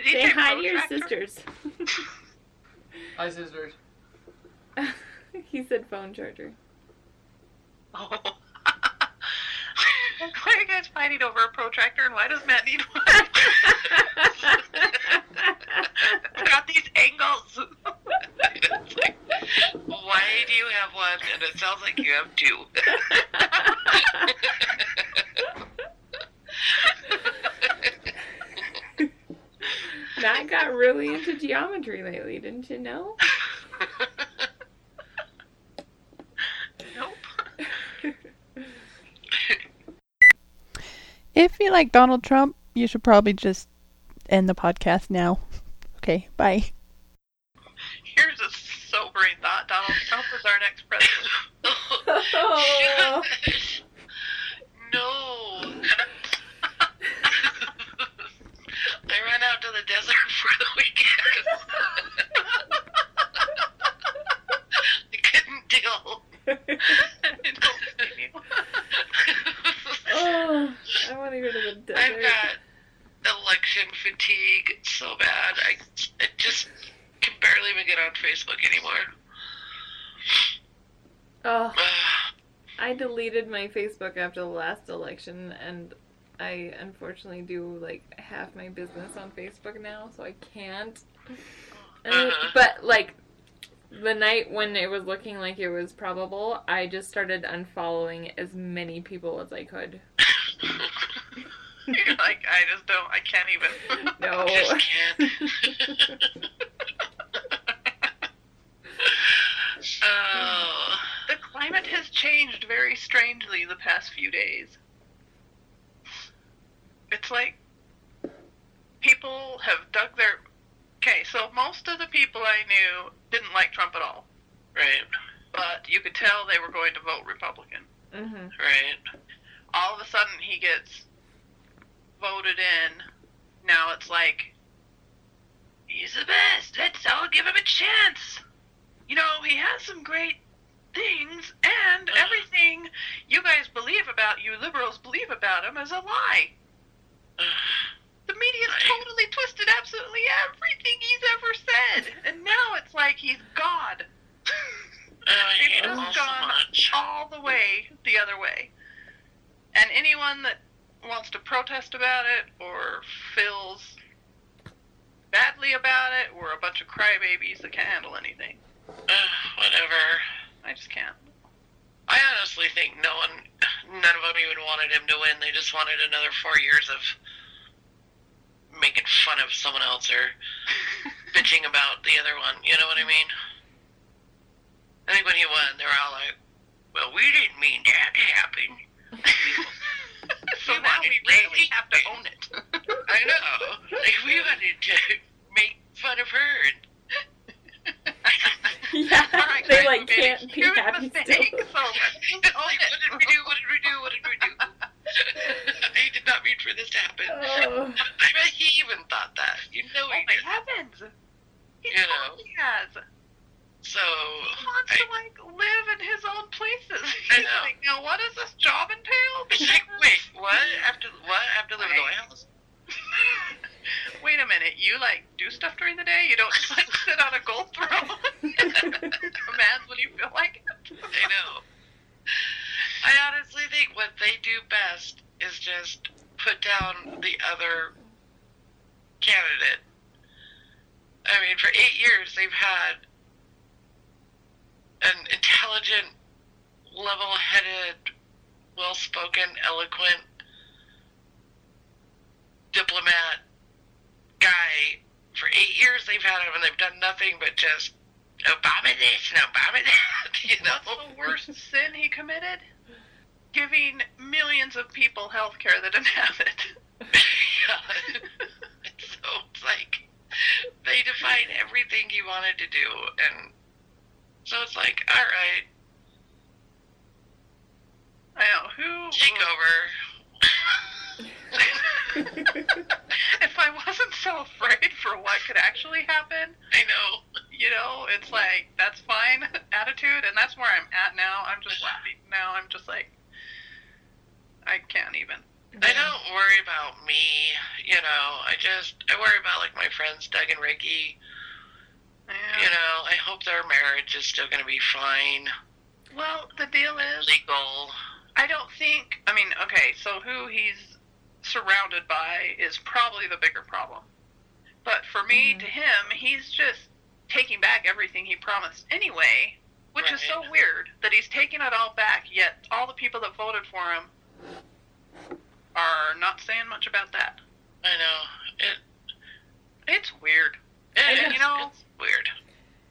Say hi to your sisters. Hi, sisters. he said phone charger. Oh. why are you guys fighting over a protractor and why does Matt need one? I've got these angles. It's like, why do you have one and it sounds like you have two? Matt got really into geometry lately, didn't you know? nope. If you like Donald Trump, you should probably just end the podcast now. Okay, bye. Here's a sobering thought. Donald Trump is our next president. Oh. no. I ran out to the desert for the weekend. I couldn't deal. I don't blame you. oh, I want to go to the desert. I've got election fatigue so bad. I, I just can barely even get on Facebook anymore. Oh, I deleted my Facebook after the last election, and I unfortunately do like half my business on Facebook now, so I can't. Uh-huh. But like the night when it was looking like it was probable, I just started unfollowing as many people as I could. You're like, I just don't, I can't even. No. Just can't. Oh. The climate has changed very strangely the past few days. It's like people have dug their. Okay, so most of the people I knew didn't like Trump at all, Right. but you could tell they were going to vote Republican. Mm-hmm. Right. All of a sudden, he gets voted in. Now it's like, he's the best. Let's all give him a chance. You know, he has some great things, and uh-huh. everything you guys believe about, you liberals believe about him, is a lie. The media's totally twisted absolutely everything he's ever said, and now it's like he's God. It so gone all the way the other way. And anyone that wants to protest about it or feels badly about it, we're a bunch of crybabies that can't handle anything. Ugh, whatever. I just can't. I honestly think no one, none of them even wanted him to win. They just wanted another four years of making fun of someone else or bitching about the other one. You know what I mean? I think when he won, they were all like, "Well, we didn't mean that to happen." so now wanted we really have to own it. I know. Like we wanted to make fun of her. And Yeah, All right, they guys, like we made a can't be huge happy mistake, still. so let's just It's own like, what did we do? What did we do? What did we do? I did not mean for this to happen. Oh. I bet he even thought that. You know Oh he my heavens! He You know. totally has. So He wants I, to like live in his own places. I He's know. like, now what does this job entail? it's like, wait, what? After what? After living in the White House? Wait a minute, you like do stuff during the day? You don't just like sit on a gold throne? Commands when you feel like it? I know. I honestly think what they do best is just put down the other candidate. I mean, for eight years they've had an intelligent, level-headed, well-spoken, eloquent diplomat guy. For eight years they've had him, and they've done nothing but just Obama this and Obama that. You know, What's the worst sin he committed? Giving millions of people health care that didn't have it. Yeah. so it's like they defined everything he wanted to do, and so it's like, all right, I know who. take over. if I wasn't so afraid for what could actually happen, I know. you know, it's like that's fine attitude, and that's where I'm at now. I'm just laughing now. I'm just like, I can't even. I don't worry about me, you know. I just I worry about like my friends Doug and Ricky. Yeah. You know, I hope their marriage is still going to be fine, Well, the deal is, legal. I don't think. I mean, okay, so who he's surrounded by is probably the bigger problem. But for me, Mhm. to him, he's just taking back everything he promised anyway, which is so weird that he's taking it all back. Yet all the people that voted for him are not saying much about that. I know it. It's weird. And, you know- it's weird.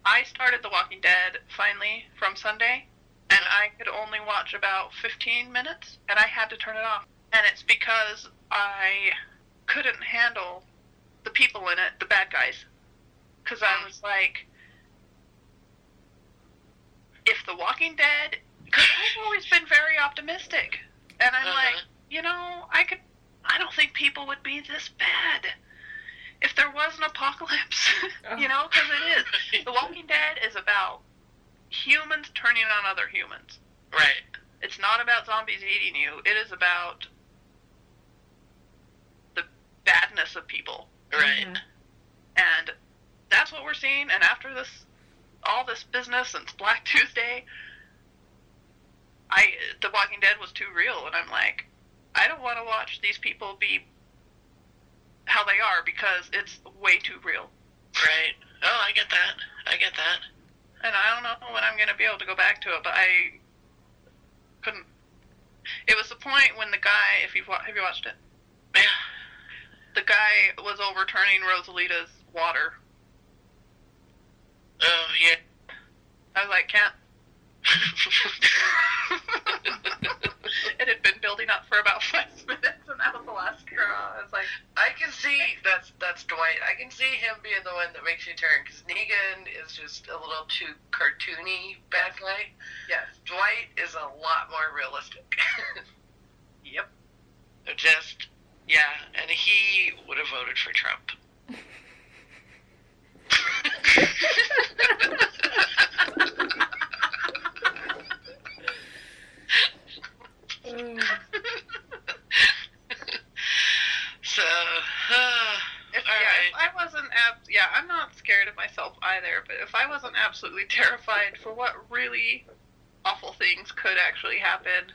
I started The Walking Dead finally from Sunday, and I could only watch about 15 minutes, and I had to turn it off. And it's because I couldn't handle the people in it, the bad guys. Because I was like, if The Walking Dead, because I've always been very optimistic, and I'm Uh-huh. like, you know, I could, I don't think people would be this bad if there was an apocalypse, you know, because it is. The Walking Dead is about humans turning on other humans. right. It's not about zombies eating you. It is about the badness of people, Right. Mhm. and that's what we're seeing. And after this, all this business since Black Tuesday, I The Walking Dead was too real, and I'm like, I don't want to watch these people be how they are because it's way too real. Right. Oh, I get that. I get that. and I don't know when I'm going to be able to go back to it, but I couldn't. It was the point when the guy, if you've wa- have you watched it, Yeah. the guy was overturning Rosalita's water. Oh, yeah. I was like, can't it had been building up for about five minutes, and that was the last straw. I was like, I can see that's that's Dwight. I can see him being the one that makes you turn because Negan is just a little too cartoony bad guy. yes, Dwight is a lot more realistic. yep. just yeah, and he would have voted for Trump. so, uh, If, all yeah, right. if I wasn't, ab- yeah, I'm not scared of myself either. But if I wasn't absolutely terrified for what really awful things could actually happen,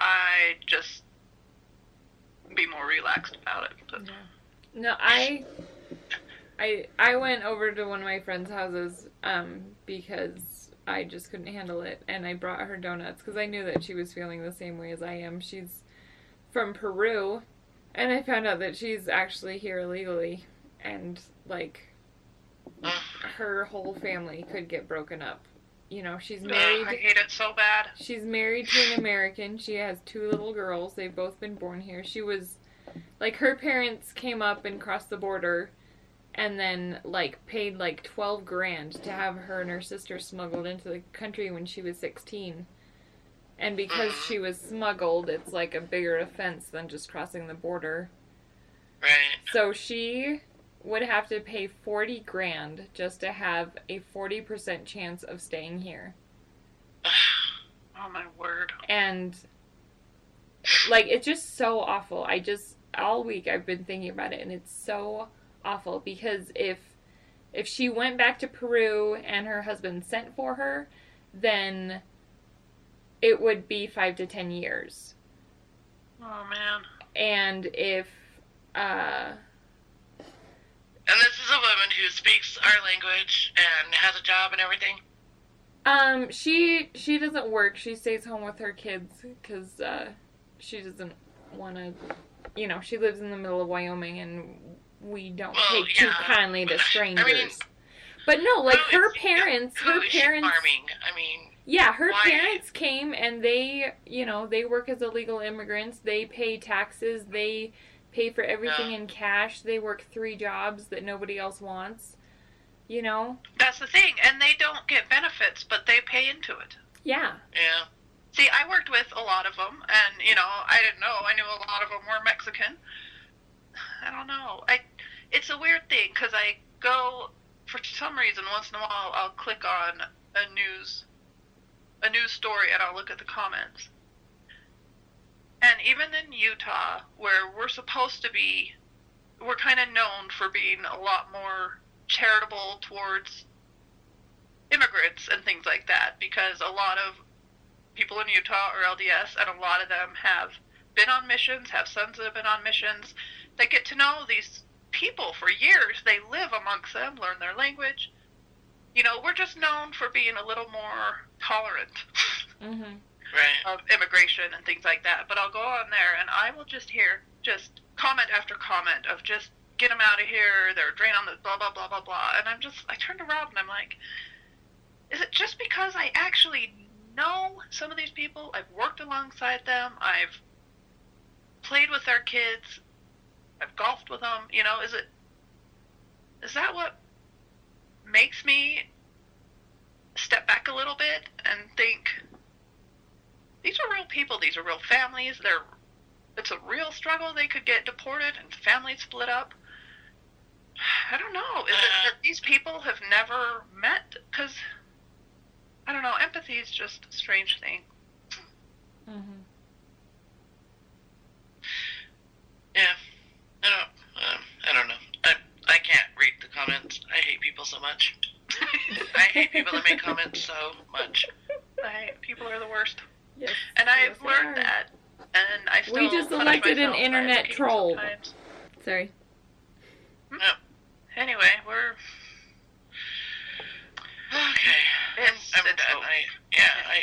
I'd just be more relaxed about it. But, No, I, I, I went over to one of my friends' houses um, because I just couldn't handle it, and I brought her donuts because I knew that she was feeling the same way as I am. She's from Peru, and I found out that she's actually here illegally, and like her whole family could get broken up. You know, she's married. I hate it so bad. She's married to an American. She has two little girls. They've both been born here. She was like her parents came up and crossed the border and then like paid like 12 grand to have her and her sister smuggled into the country when she was 16. And because she was smuggled, it's like a bigger offense than just crossing the border. right. So she would have to pay 40 grand just to have a 40% chance of staying here. Oh my word. and like it's just so awful i just all week i've been thinking about it and it's so awful because if if she went back to peru and her husband sent for her then it would be five to ten years Oh man. and if uh And this is a woman who speaks our language and has a job and everything. um she she doesn't work she stays home with her kids because uh she doesn't want to you know she lives in the middle of wyoming and we don't Well, take too kindly to I mean- strangers but no like Well, her parents Who her parents farming? I mean, yeah her Why? parents came and they you know they work as illegal immigrants they pay taxes they pay for everything Yeah. in cash they work three jobs that nobody else wants you know That's the thing, and they don't get benefits, but they pay into it. yeah yeah. See, I worked with a lot of them, and you know, I didn't know. I knew a lot of them were Mexican. I don't know. I, it's a weird thing because I go for some reason once in a while I'll click on a news, a news story, and I'll look at the comments. And even in Utah, where we're supposed to be, we're kind of known for being a lot more charitable towards immigrants and things like that, because a lot of people in Utah are LDS, and a lot of them have been on missions, have sons that have been on missions. They get to know these people for years. They live amongst them, learn their language. You know, we're just known for being a little more tolerant mm-hmm Right. of immigration and things like that. But I'll go on there and I will just hear just comment after comment of just get them out of here. They're drain on the blah blah blah blah blah. And I'm just I turned around and I'm like, is it just because I actually know some of these people? I've worked alongside them. I've played with their kids. I've golfed with them. You know, is it is that what makes me step back a little bit and think these are real people. These are real families. They're it's a real struggle. They could get deported and families split up. I don't know. Is it that these people have never met? Because I don't know. Empathy is just a strange thing. mm-hmm Yeah. I don't. Um, I don't know. I I can't read the comments. I hate people so much. I hate people that make comments so much. I, people are the worst, yes and I've Yes, learned are. that. And I still We just elected an internet troll. sometimes. sorry Anyway, we're Okay. It's- I'm it's done. I yeah. I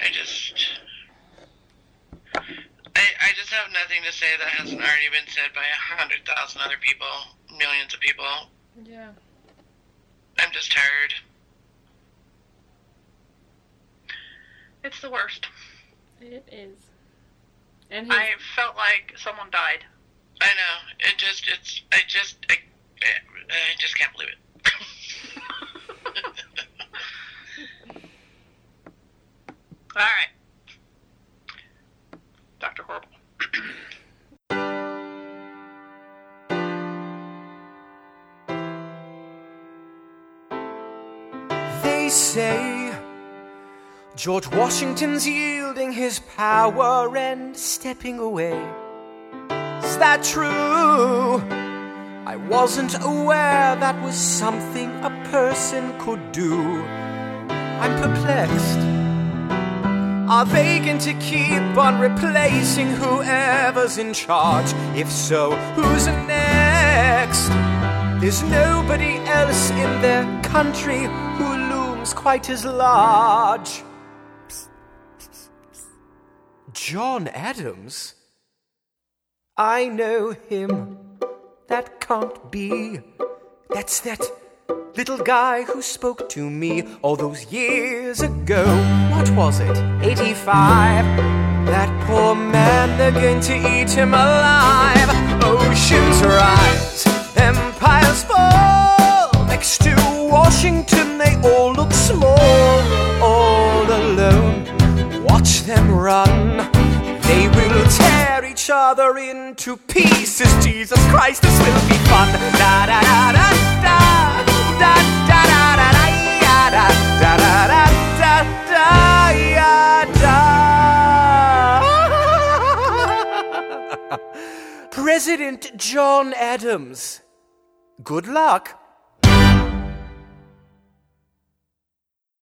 I just. I, I just have nothing to say that hasn't already been said by a hundred thousand other people, millions of people. yeah I'm just tired. It's the worst. It is. And his, I felt like someone died. I know. It just, it's, I just, I, I just can't believe it. All right. Dr. Horrible. They say George Washington's yielding his power and stepping away. Is that true? I wasn't aware that was something a person could do. I'm perplexed. Are going to keep on replacing whoever's in charge? If so, who's next? There's nobody else in their country who looms quite as large. John Adams? I know him. That can't be. That's that little guy who spoke to me all those years ago. What was it? 85. That poor man, they're going to eat him alive. Oceans rise, empires fall. Next to Washington, they all look small, all alone. Watch them run. They will tear each other into pieces. Jesus Christ, this will be fun. Da da da da da da da da da da da da da da da da da. President John Adams. Good luck.